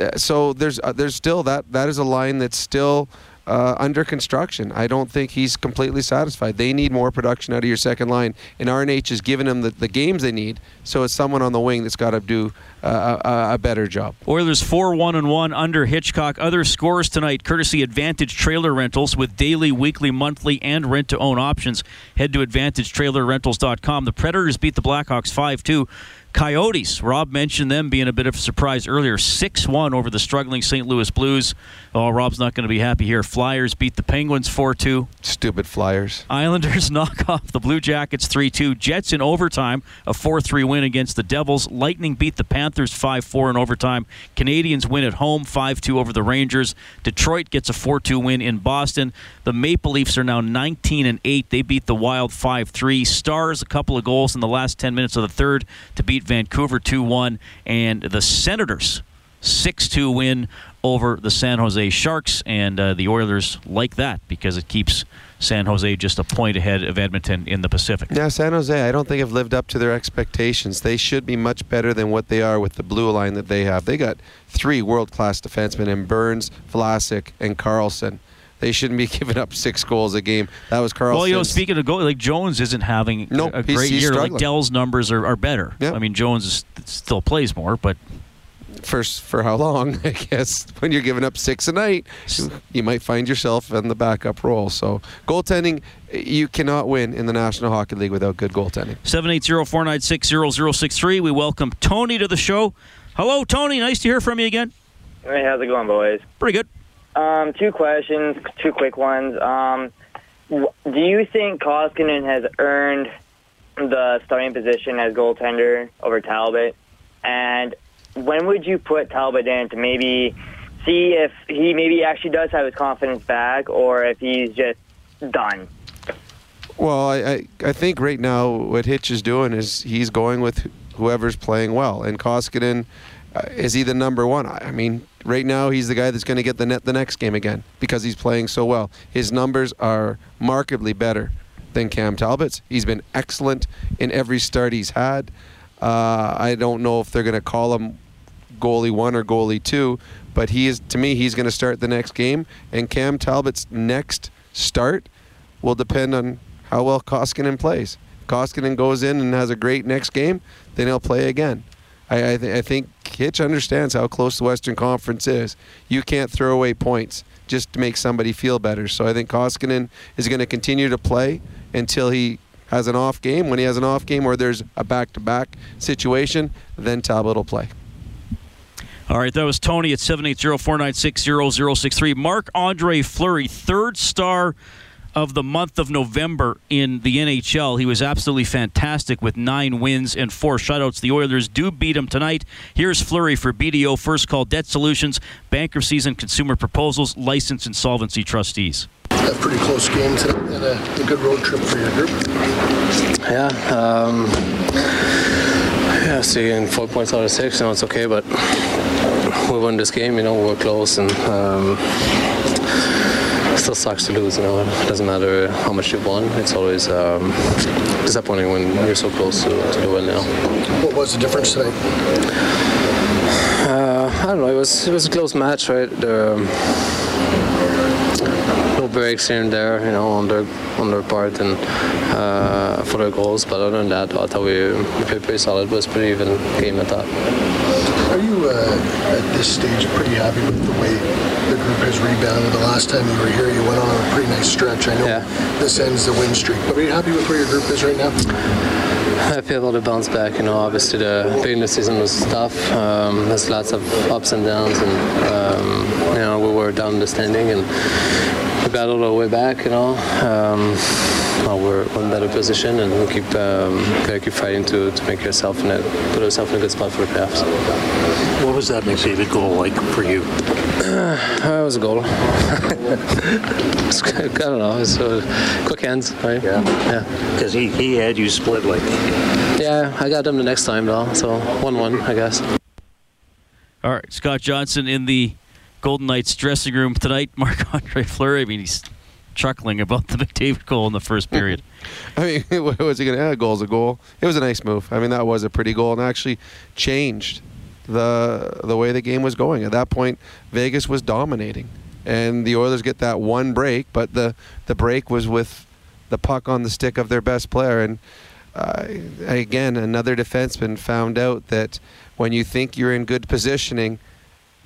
uh, so there's uh, there's still that that is a line that's still. Uh, under construction. I don't think he's completely satisfied. They need more production out of your second line, and RNH is giving them the, the games they need. So it's someone on the wing that's got to do uh, a, a better job. Oilers 4 1 and 1 under Hitchcock. Other scores tonight, courtesy Advantage Trailer Rentals with daily, weekly, monthly, and rent to own options. Head to AdvantageTrailerRentals.com. The Predators beat the Blackhawks 5 2. Coyotes, Rob mentioned them being a bit of a surprise earlier. 6 1 over the struggling St. Louis Blues. Oh, Rob's not going to be happy here. Flyers beat the Penguins 4 2. Stupid Flyers. Islanders knock off the Blue Jackets 3 2. Jets in overtime, a 4 3 win against the Devils. Lightning beat the Panthers 5 4 in overtime. Canadiens win at home 5 2 over the Rangers. Detroit gets a 4 2 win in Boston. The Maple Leafs are now 19 and 8. They beat the Wild 5 3. Stars, a couple of goals in the last 10 minutes of the third to beat Vancouver 2 1. And the Senators 6 2 win over the San Jose Sharks. And uh, the Oilers like that because it keeps San Jose just a point ahead of Edmonton in the Pacific. Yeah, San Jose, I don't think have lived up to their expectations. They should be much better than what they are with the blue line that they have. They got three world-class defensemen in Burns, Vlasic, and Karlsson. They shouldn't be giving up six goals a game. That was Karlsson. Well, you know, speaking of goals, like Jones isn't having Nope, a great he's year. Like struggling. Dell's numbers are, are better. I mean, Jones is, still plays more, but for for how long? I guess when you're giving up six a night, you might find yourself in the backup role. So goaltending, you cannot win in the National Hockey League without good goaltending. 780-496-0063. We welcome Tony to the show. Hello, Tony. Nice to hear from you again. Hey, how's it going, boys? Pretty good. Um, two questions, two quick ones. Um, do you think Koskinen has earned the starting position as goaltender over Talbot? And when would you put Talbot in to maybe see if he maybe actually does have his confidence back, or if he's just done? Well, I, I, I think right now what Hitch is doing is he's going with whoever's playing well, and Koskinen uh, is he the number one? I mean, right now he's the guy that's going to get the net the next game again because he's playing so well. His numbers are markedly better than Cam Talbot's. He's been excellent in every start he's had. Uh, I don't know if they're going to call him goalie one or goalie two, but he is to me he's going to start the next game, and Cam Talbot's next start will depend on how well Koskinen plays. Koskinen goes in and has a great next game, then he'll play again. I, I, th- I think Hitch understands how close the Western Conference is. You can't throw away points just to make somebody feel better. So I think Koskinen is going to continue to play until he has an off game. When he has an off game or there's a back-to-back situation, then Talbot will play. All right, that was Tony at 780-496-0063. Marc-Andre Fleury, third star of the month of November in the NHL. He was absolutely fantastic with nine wins and four shutouts. The Oilers do beat him tonight. Here's Fleury for BDO First Call Debt Solutions, Bankruptcies and Consumer Proposals, License Insolvency Trustees. A pretty close game today and a, a good road trip for your group. Yeah, um, yeah, seeing four points out of six, you know, it's okay, but we won this game, you know, we're close and um, still sucks to lose, you know. It doesn't matter how much you've won. It's always um, disappointing when you're so close to, to the win now. What was the difference today? Uh, I don't know. It was it was a close match, right? There, no breaks here and there, you know, on their on their part and uh, for their goals. But other than that, I thought we, we played pretty solid. It was pretty even game at that. Are you uh, at this stage pretty happy with the way the group has rebounded? The last time you were here, you went on a pretty nice stretch. I know yeah. this ends the win streak, but are you happy with where your group is right now? I feel able to bounce back. You know, obviously the beginning of the season was tough. Um, there's lots of ups and downs, and um, you know we were down the standing, and we battled our way back. You know, um, well, we're in a better position, and we keep um, gotta keep fighting to, to make yourself in it, put ourselves in a good spot for the playoffs. What was that McDavid goal like for you? it was a goal. It's- I don't know. It's uh, quick hands, right? Yeah. Yeah. Because he, he had you split like. Yeah, I got them the next time though, so one-one, I guess. All right, Scott Johnson in the Golden Knights dressing room tonight. Marc-Andre Fleury, I mean, he's chuckling about the McDavid goal in the first period. I mean, what was he going to add? Goal's a goal. It was a nice move. I mean, that was a pretty goal and actually changed the the way the game was going. At that point, Vegas was dominating, and the Oilers get that one break, but the the break was with the puck on the stick of their best player. And uh, again, another defenseman found out that when you think you're in good positioning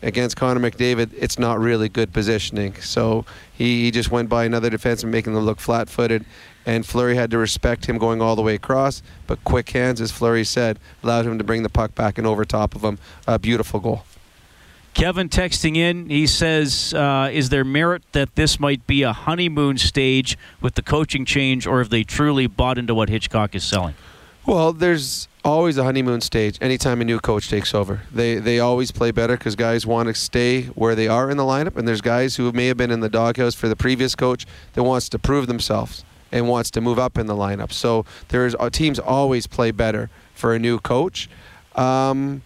against Connor McDavid, it's not really good positioning. So he, he just went by another defenseman, making them look flat-footed. And Fleury had to respect him going all the way across, but quick hands, as Fleury said, allowed him to bring the puck back and over top of him. A beautiful goal. Kevin texting in, he says, uh, "Is there merit that this might be a honeymoon stage with the coaching change, or have they truly bought into what Hitchcock is selling?" Well, there's always a honeymoon stage anytime a new coach takes over. They they always play better because guys want to stay where they are in the lineup, and there's guys who may have been in the doghouse for the previous coach that wants to prove themselves and wants to move up in the lineup. So there's uh, teams always play better for a new coach. Um,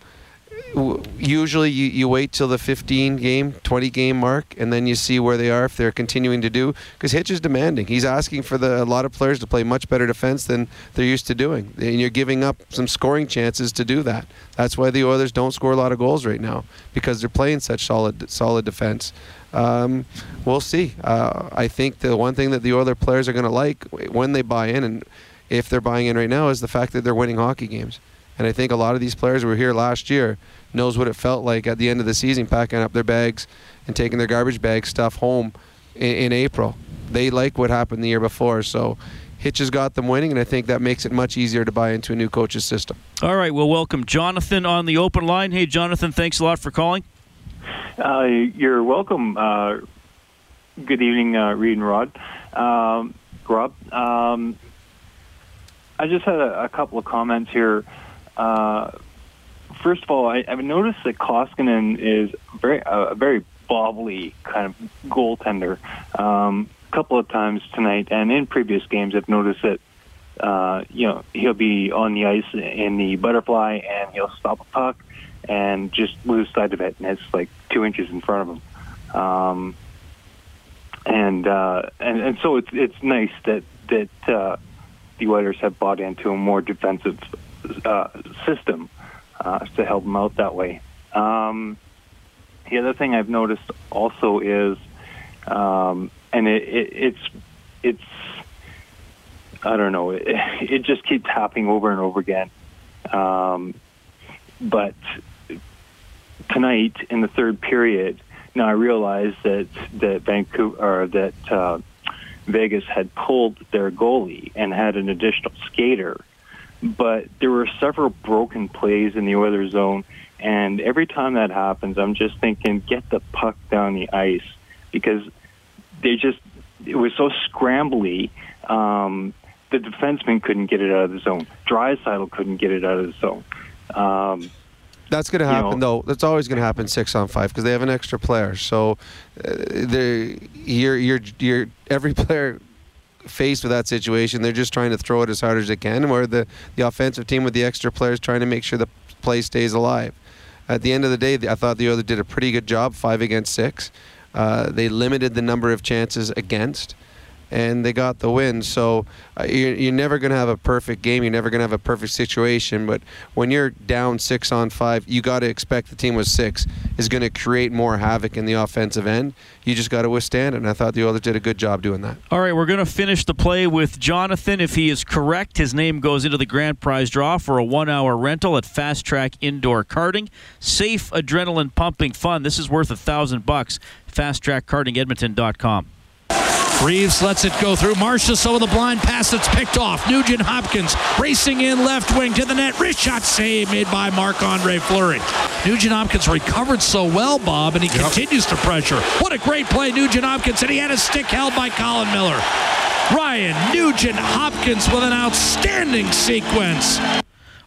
usually you, you wait till the 15 game 20 game mark and then you see where they are if they're continuing to do because hitch is demanding. He's asking for the, a lot of players to play much better defense than they're used to doing and you're giving up some scoring chances to do that. That's why the oilers don't score a lot of goals right now because they're playing such solid solid defense. Um, we'll see. Uh, i think the one thing that the oiler players are going to like when they buy in and if they're buying in right now is the fact that they're winning hockey games and I think a lot of these players who were here last year knows what it felt like at the end of the season, packing up their bags and taking their garbage bag stuff home in, in April. They like what happened the year before, so Hitch has got them winning, and I think that makes it much easier to buy into a new coach's system. All right, well, welcome Jonathan on the open line. Hey, Jonathan, thanks a lot for calling. Uh, you're welcome. Uh, good evening, uh, Reed and Rod. Um, Rob, um, I just had a, a couple of comments here. Uh, first of all, I, I've noticed that Koskinen is very a very bobbly kind of goaltender. Um, a couple of times tonight, and in previous games, I've noticed that uh, you know he'll be on the ice in the butterfly, and he'll stop a puck and just lose sight of it, and it's like two inches in front of him. Um, and, uh, and and so it's it's nice that that uh, the Oilers have bought into a more defensive uh, system uh, to help them out that way. Um, the other thing I've noticed also is, um, and it, it, it's it's I don't know, it, it just keeps happening over and over again. Um, but tonight in the third period, now I realized that that Vancouver or that uh, Vegas had pulled their goalie and had an additional skater. But there were several broken plays in the Oilers zone, and every time that happens, I'm just thinking, get the puck down the ice because they just it was so scrambly. Um, the defenseman couldn't get it out of the zone. Draisaitl couldn't get it out of the zone. Um, That's going to you happen, know- though. That's always going to happen six on five because they have an extra player. So, uh, they you're you're you're every player faced with that situation, they're just trying to throw it as hard as they can. Where the the offensive team with the extra players trying to make sure the play stays alive. At the end of the day, I thought the other did a pretty good job, five against six. Uh, they limited the number of chances against, and they got the win. So uh, you're, you're never going to have a perfect game. You're never going to have a perfect situation. But when you're down six on five, you got to expect the team with six is going to create more havoc in the offensive end. You just got to withstand it. And I thought the Oilers did a good job doing that. All right, we're going to finish the play with Jonathan. If he is correct, his name goes into the grand prize draw for a one hour rental at Fast Track Indoor Karting. Safe, adrenaline pumping fun. This is worth a thousand bucks. FastTrackKartingEdmonton.com. Reaves lets it go through. Marchessault with a blind pass that's picked off. Nugent Hopkins racing in left wing to the net. Wrist shot save made by Marc Andre Fleury. Nugent Hopkins recovered so well, Bob, and he continues to pressure. What a great play, Nugent Hopkins, and he had a stick held by Colin Miller. Ryan Nugent Hopkins with an outstanding sequence.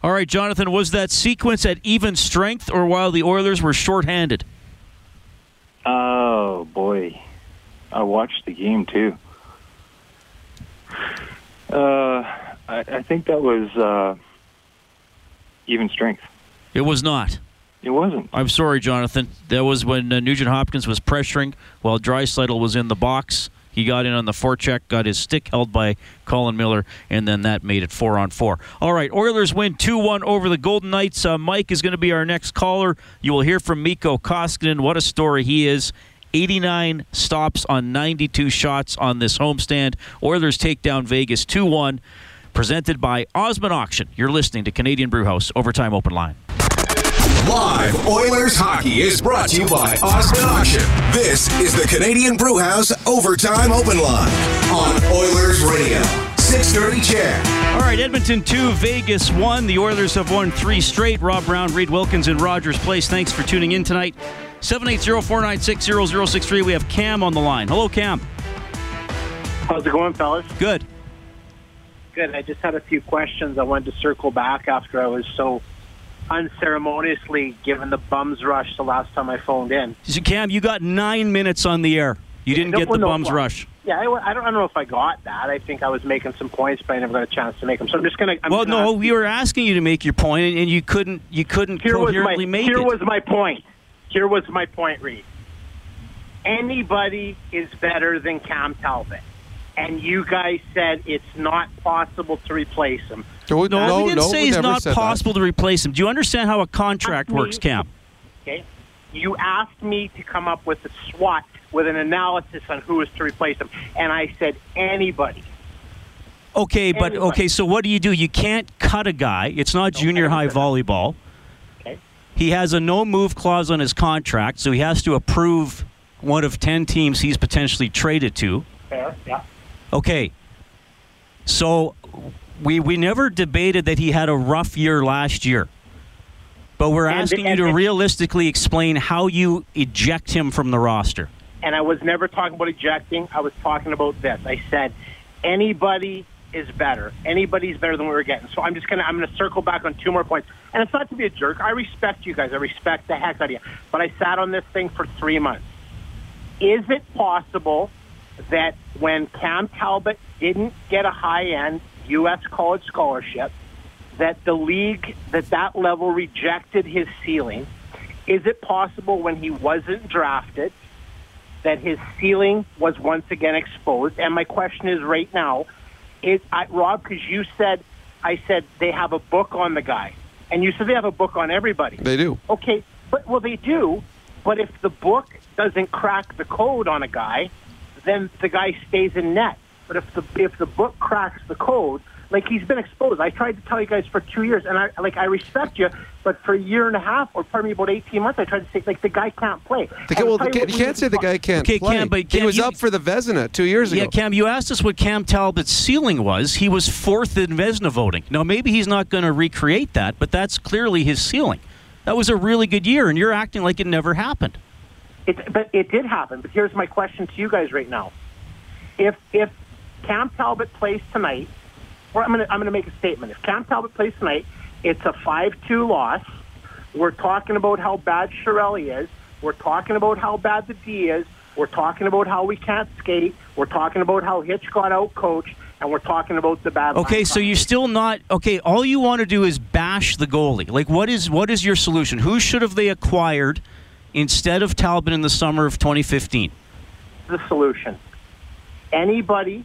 All right, Jonathan, was that sequence at even strength or while the Oilers were shorthanded? Oh boy, I watched the game too. Uh, I, I think that was uh, even strength. It was not. It wasn't. I'm sorry, Jonathan. That was when uh, Nugent Hopkins was pressuring while Draisaitl was in the box. He got in on the forecheck, got his stick held by Colin Miller, and then that made it four on four. All right, Oilers win 2 1 over the Golden Knights. Uh, Mike is going to be our next caller. You will hear from Mikko Koskinen. What a story he is. 89 stops on 92 shots on this homestand. Oilers take down Vegas 2 1. Presented by Osmond Auction. You're listening to Canadian Brewhouse Overtime Open Line. Live Oilers hockey is brought to you by Osmond Auction. This is the Canadian Brewhouse Overtime Open Line on Oilers Radio. 630 CHED. All right, Edmonton 2, Vegas 1. The Oilers have won three straight. Rob Brown, Reed Wilkins, and Rogers Place. Thanks for tuning in tonight. 780-496-0063. We have Cam on the line. Hello, Cam. How's it going, fellas? Good. Good. I just had a few questions. I wanted to circle back after I was so unceremoniously given the bums rush the last time I phoned in. So, Cam, you got nine minutes on the air. You didn't get the bums well, rush. Yeah, I, I don't, I don't know if I got that. I think I was making some points, but I never got a chance to make them. So I'm just gonna. Well, gonna no, we were asking you to make your point, and, and you couldn't. You couldn't here was my coherently make here it. Here was my point. Here was my point, Reed. Anybody is better than Cam Talbot, and you guys said it's not possible to replace him. no, no, we didn't no, say we it's not said that. possible to replace him. Do you understand how a contract Ask me- works, Cam? Okay, you asked me to come up with a SWOT with an analysis on who is to replace him, and I said anybody. Okay, but Anyway. okay. So what do you do? You can't cut a guy. It's not junior high volleyball. He has a no move clause on his contract, so he has to approve one of ten teams he's potentially traded to. Fair, yeah. Okay. So we we never debated that he had a rough year last year. But we're And- asking and- you to realistically explain how you eject him from the roster. and I was never talking about ejecting. I was talking about this. I said anybody is better. Anybody's better than what we were getting. So I'm just gonna I'm gonna circle back on two more points. And it's not to be a jerk. I respect you guys. I respect the heck out of you. But I sat on this thing for three months. Is it possible that when Cam Talbot didn't get a high end U.S. college scholarship, that the league that that level rejected his ceiling? Is it possible when he wasn't drafted that his ceiling was once again exposed? And my question is right now, is I, Rob, because you said, I said they have a book on the guy, and you said they have a book on everybody. They do. Okay, but well, they do. But if the book doesn't crack the code on a guy, then the guy stays in net. But if the if the book cracks the code, Like he's been exposed. I tried to tell you guys for two years, and I like I respect you, but for a year and a half, or pardon me, about eighteen months, I tried to say like the guy can't play. The guy, well, I'll the, tell kid- you you can't say the guy can't Okay, play. Cam, but he Cam, was you- up for the Vezina two years ago. Yeah, Cam, you asked us what Cam Talbot's ceiling was. He was fourth in Vezina voting. Now, maybe he's not going to recreate that, but that's clearly his ceiling. That was a really good year, and you're acting like it never happened. It, but it did happen. But here's my question to you guys right now: If if Cam Talbot plays tonight, I'm gonna I'm gonna make a statement. If Cam Talbot plays tonight, it's a five-two loss. We're talking about how bad Chiarelli is. We're talking about how bad the D is. We're talking about how we can't skate. We're talking about how Hitch got out coached, and we're talking about the bad. Okay, so you're still not okay. All you want to do is bash the goalie. Like, what is what is your solution? Who should have they acquired instead of Talbot in the summer of 2015? the solution. Anybody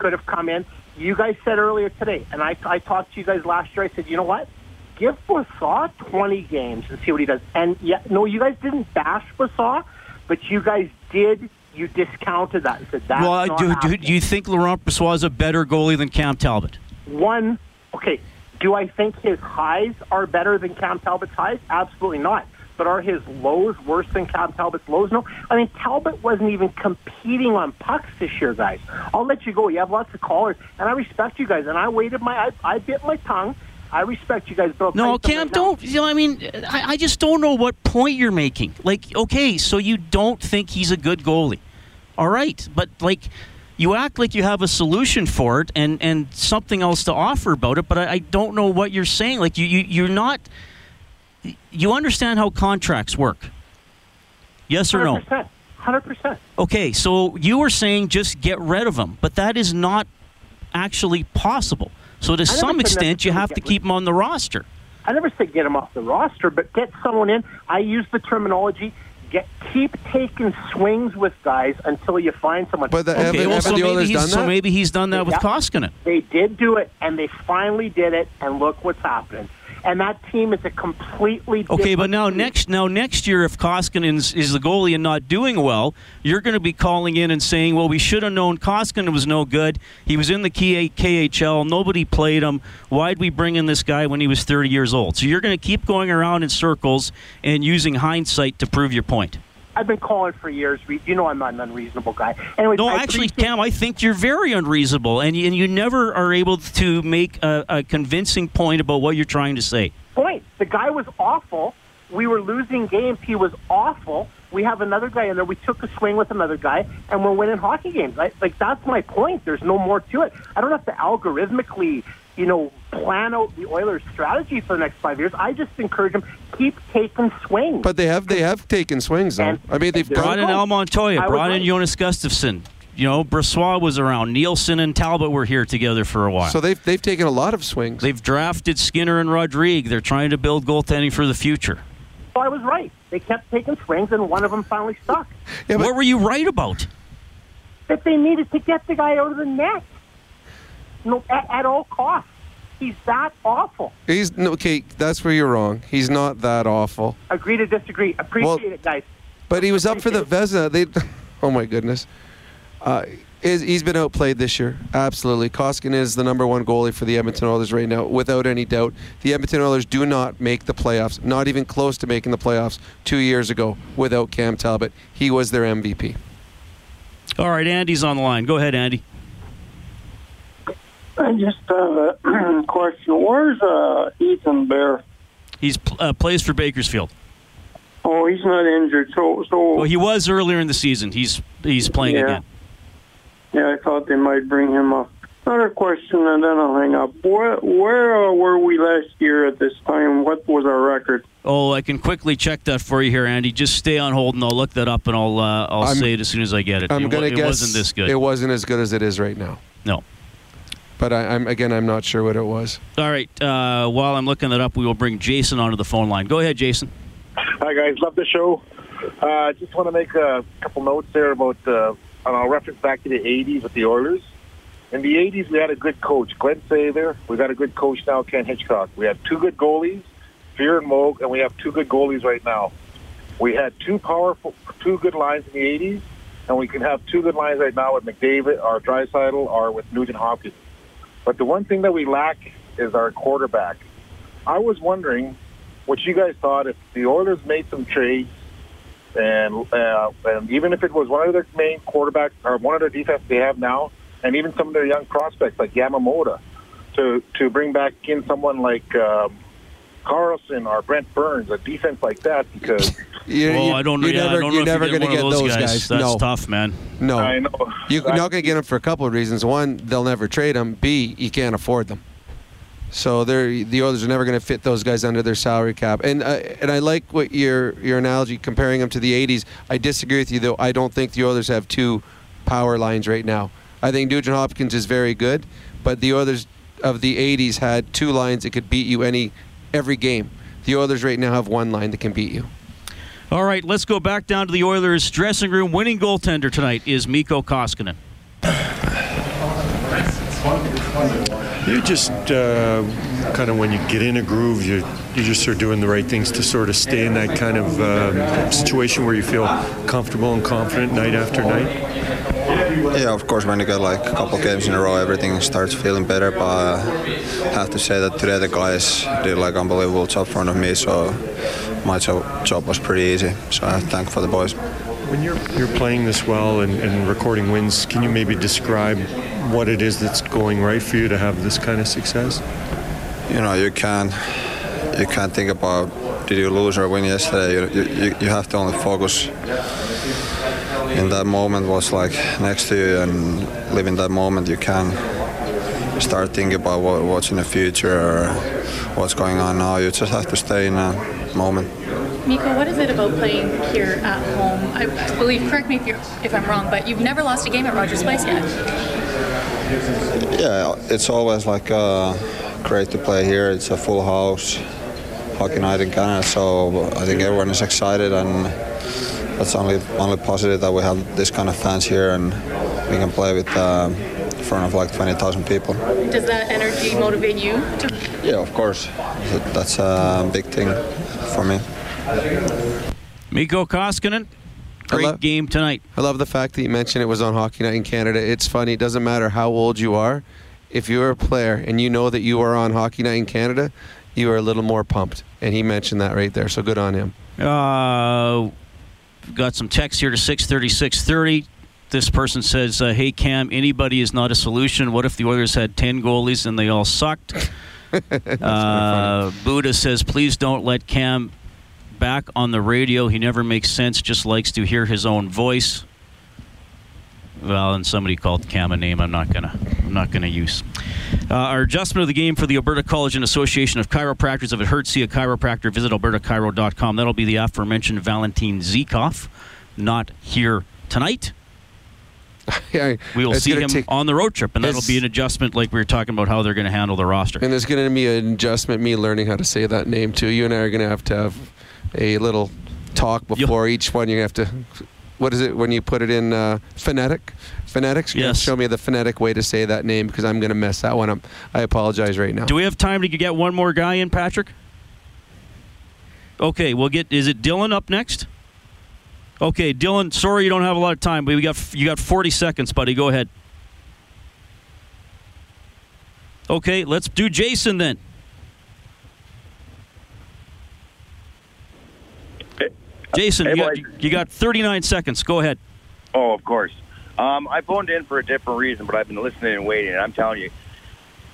could have come in. You guys said earlier today, and I, I talked to you guys last year. I said, you know what? Give Basaw 20 games and see what he does. And yeah, no, you guys didn't bash Basaw, but you guys did. You discounted that and said that's well, do, do, do you think Laurent Brossoit is a better goalie than Cam Talbot? One, okay, do I think his highs are better than Cam Talbot's highs? Absolutely not. But are his lows worse than Cam Talbot's lows? No. I mean, Talbot wasn't even competing on pucks this year, guys. I'll let you go. You have lots of callers, and I respect you guys. And I waited my, I, I bit my tongue. I respect you guys, but No, Cam, right don't. You know, I mean, I, I just don't know what point you're making. Like, okay, so you don't think he's a good goalie. All right, but like, you act like you have a solution for it and, and something else to offer about it, but I, I don't know what you're saying. Like, you, you, you're not. You understand how contracts work? Yes or no? 100%. 100%. Okay, so you were saying just get rid of them, but that is not actually possible. So to some extent, you have to keep them on the roster. I never said get them off the roster, but get someone in. I use the terminology. Get keep taking swings with guys until you find someone. But the- Okay, haven't- well, haven't so the maybe, Oilers he's, so maybe he's done that with Yeah. Koskinen. They did do it, and they finally did it, and look what's happening. And that team is a completely Okay, but now team. next now next year, if Koskinen is, is the goalie and not doing well, you're going to be calling in and saying, "Well, we should have known Koskinen was no good. He was in the KHL. Nobody played him. Why'd we bring in this guy when he was 30 years old?" So you're going to keep going around in circles and using hindsight to prove your point. I've been calling for years. You know I'm not an unreasonable guy. Anyway, No, I actually, appreciate- Cam, I think you're very unreasonable, and you, and you never are able to make a, a convincing point about what you're trying to say. point. The guy was awful. We were losing games. He was awful. We have another guy in there. We took a swing with another guy, and we're winning hockey games. Right? Like that's my point. There's no more to it. I don't have to algorithmically, you know, plan out the Oilers' strategy for the next five years. I just encourage them keep taking swings. But they have they have taken swings though. I mean, they've Brought in Al Montoya, I brought in right. Jonas Gustavsson. You know, Brossoit was around. Nilsson and Talbot were here together for a while. So they've they've taken a lot of swings. They've drafted Skinner and Rodrigue. They're trying to build goaltending for the future. So I was right. They kept taking swings, and one of them finally stuck. what were you right about? That they needed to get the guy out of the net. No, at, at all costs. He's that awful. He's no, okay. That's where you're wrong. He's not that awful. Agree to disagree. Appreciate it, guys. But he was up for the Vezina. They, oh my goodness, uh, is, he's been outplayed this year. Absolutely, Koskinen is the number one goalie for the Edmonton Oilers right now, without any doubt. The Edmonton Oilers do not make the playoffs, not even close to making the playoffs two years ago without Cam Talbot. He was their MVP. All right, Andy's on the line. Go ahead, Andy. I just have a question. Where's uh, Ethan Bear? He's uh, plays for Bakersfield. Oh, he's not injured. So, so Well, he was earlier in the season. He's he's playing Yeah. again. yeah, I thought they might bring him up. Another question, and then I'll hang up. Where, where uh, were we last year at this time? What was our record? Oh, I can quickly check that for you here, Andy. Just stay on hold, and I'll look that up, and I'll uh, I'll I'm- say it as soon as I get it. I'm it, gonna it guess wasn't this good. It wasn't as good as it is right now. No. But I, I'm again, I'm not sure what it was. All right. Uh, while I'm looking that up, we will bring Jason onto the phone line. Go ahead, Jason. Hi guys, love the show. Uh, just want to make a couple notes there about. Uh, and I'll reference back to the '80s with the Oilers. In the '80s, we had a good coach, Glen Sather. We got a good coach now, Ken Hitchcock. We had two good goalies, Fuhr and Moog, and we have two good goalies right now. We had two powerful, two good lines in the '80s, and we can have two good lines right now with McDavid or Draisaitl or with Nugent Hopkins. But the one thing that we lack is our quarterback. I was wondering what you guys thought if the Oilers made some trades, and uh, and even if it was one of their main quarterbacks or one of their defense they have now, and even some of their young prospects like Yamamoto, to to bring back in someone like um, Karlsson or Brent Burns, a defense like that, because. You, well, you- I don't know. You're yeah, never, I you're never going to get those those guys. guys. That's no. tough, man. No, I know. You're not going to get them for a couple of reasons. One, they'll never trade them. B, you can't afford them. So they're the Oilers are never going to fit those guys under their salary cap. And uh, and I like what your your analogy comparing them to the '80s. I disagree with you though. I don't think the Oilers have two power lines right now. I think Nugent Hopkins is very good, but the Oilers of the '80s had two lines that could beat you any every game. The Oilers right now have one line that can beat you. All right, let's go back down to the Oilers dressing room. Winning goaltender tonight is Mikko Koskinen. You just uh, kind of when you get in a groove, you you just are doing the right things to sort of stay in that kind of um, situation where you feel comfortable and confident night after night. Yeah, of course, when you get like a couple games in a row, everything starts feeling better. But I have to say that today the guys did like unbelievable job in front of me, so my job, job was pretty easy. So I thank for the boys. When you're you're playing this well and, and recording wins, can you maybe describe what it is that's going right for you to have this kind of success? You know, you can't you can't think about did you lose or win yesterday. You, you, you have to only focus in that moment what's like next to you and live in that moment. You can start thinking about what, what's in the future or what's going on now. You just have to stay in a moment. Mikko, what is it about playing here at home? I believe, correct me if, you're, if I'm wrong, but you've never lost a game at Rogers Place yet. Yeah, it's always like uh, great to play here. It's a full house, hockey night in Canada, so I think everyone is excited, and that's only only positive that we have this kind of fans here and we can play with uh, in front of like 20,000 people. Does that energy motivate you? To- Yeah, of course, that's a big thing for me. Mikko Koskinen, great game tonight. I love the fact that you mentioned it was on Hockey Night in Canada. It's funny. It doesn't matter how old you are. If you're a player and you know that you are on Hockey Night in Canada, you are a little more pumped. And he mentioned that right there. So good on him. Uh, got some text here to 630, 630. This person says, uh, Hey, Cam, anybody is not a solution. What if the Oilers had 10 goalies and they all sucked? uh, Buddha says, Please don't let Cam back on the radio. He never makes sense, just likes to hear his own voice. Well, and somebody called Cam a name. I'm not gonna. I'm not gonna use. Uh, our adjustment of the game for the Alberta College and Association of Chiropractors. If it hurts, see a chiropractor. Visit albertachiro.com. That'll be the aforementioned Valentin Zykov. Not here tonight. Yeah, We will see him take- on the road trip, and that'll be an adjustment, like we were talking about how they're going to handle the roster. And there's going to be an adjustment, me learning how to say that name too. You and I are going to have to have a little talk before each one. You have to. What is it when you put it in uh, phonetic? Phonetics. Yes. Show me the phonetic way to say that name because I'm going to mess that one up. I apologize right now. Do we have time to get one more guy in, Patrick? Okay, we'll get. Is it Dylan up next? Okay, Dylan. Sorry you don't have a lot of time, but we got you got 40 seconds, buddy. Go ahead. Okay, let's do Jason then. Jason, Hey, you, got, you got 39 seconds. Go ahead. Oh, of course. Um, I phoned in for a different reason, but I've been listening and waiting. And I'm telling you,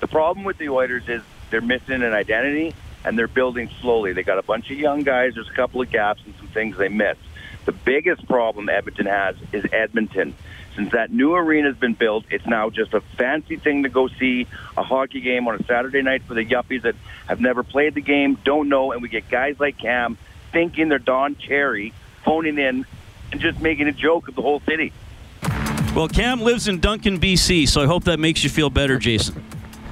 the problem with the Oilers is they're missing an identity and they're building slowly. They got a bunch of young guys. There's a couple of gaps and some things they missed. The biggest problem Edmonton has is Edmonton. Since that new arena's been built, it's now just a fancy thing to go see a hockey game on a Saturday night for the yuppies that have never played the game, don't know, and we get guys like Cam thinking they're Don Cherry, phoning in and just making a joke of the whole city. Well, Cam lives in Duncan, BC, so I hope that makes you feel better, Jason.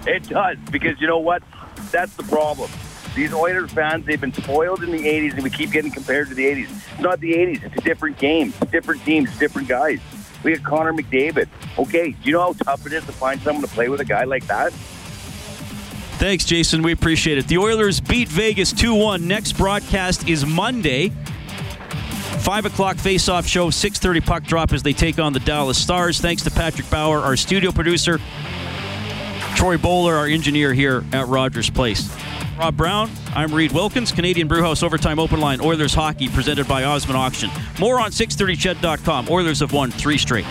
It does because you know what? That's the problem. These Oilers fans, they've been spoiled in the 80s, and we keep getting compared to the 80s. It's not the 80s. It's a different game, different teams, different guys. We had Connor McDavid. Okay, do you know how tough it is to find someone to play with a guy like that? Thanks, Jason. We appreciate it. The Oilers beat Vegas 2 1. Next broadcast is Monday. 5 o'clock face-off show, 6.30 puck drop as they take on the Dallas Stars. Thanks to Patrick Bauer, our studio producer. Troy Bowler, our engineer here at Rogers Place. Rob Brown, I'm Reed Wilkins, Canadian Brewhouse Overtime Open Line, Oilers Hockey, presented by Osmond Auction. More on 630ched.com. Oilers have won three straight.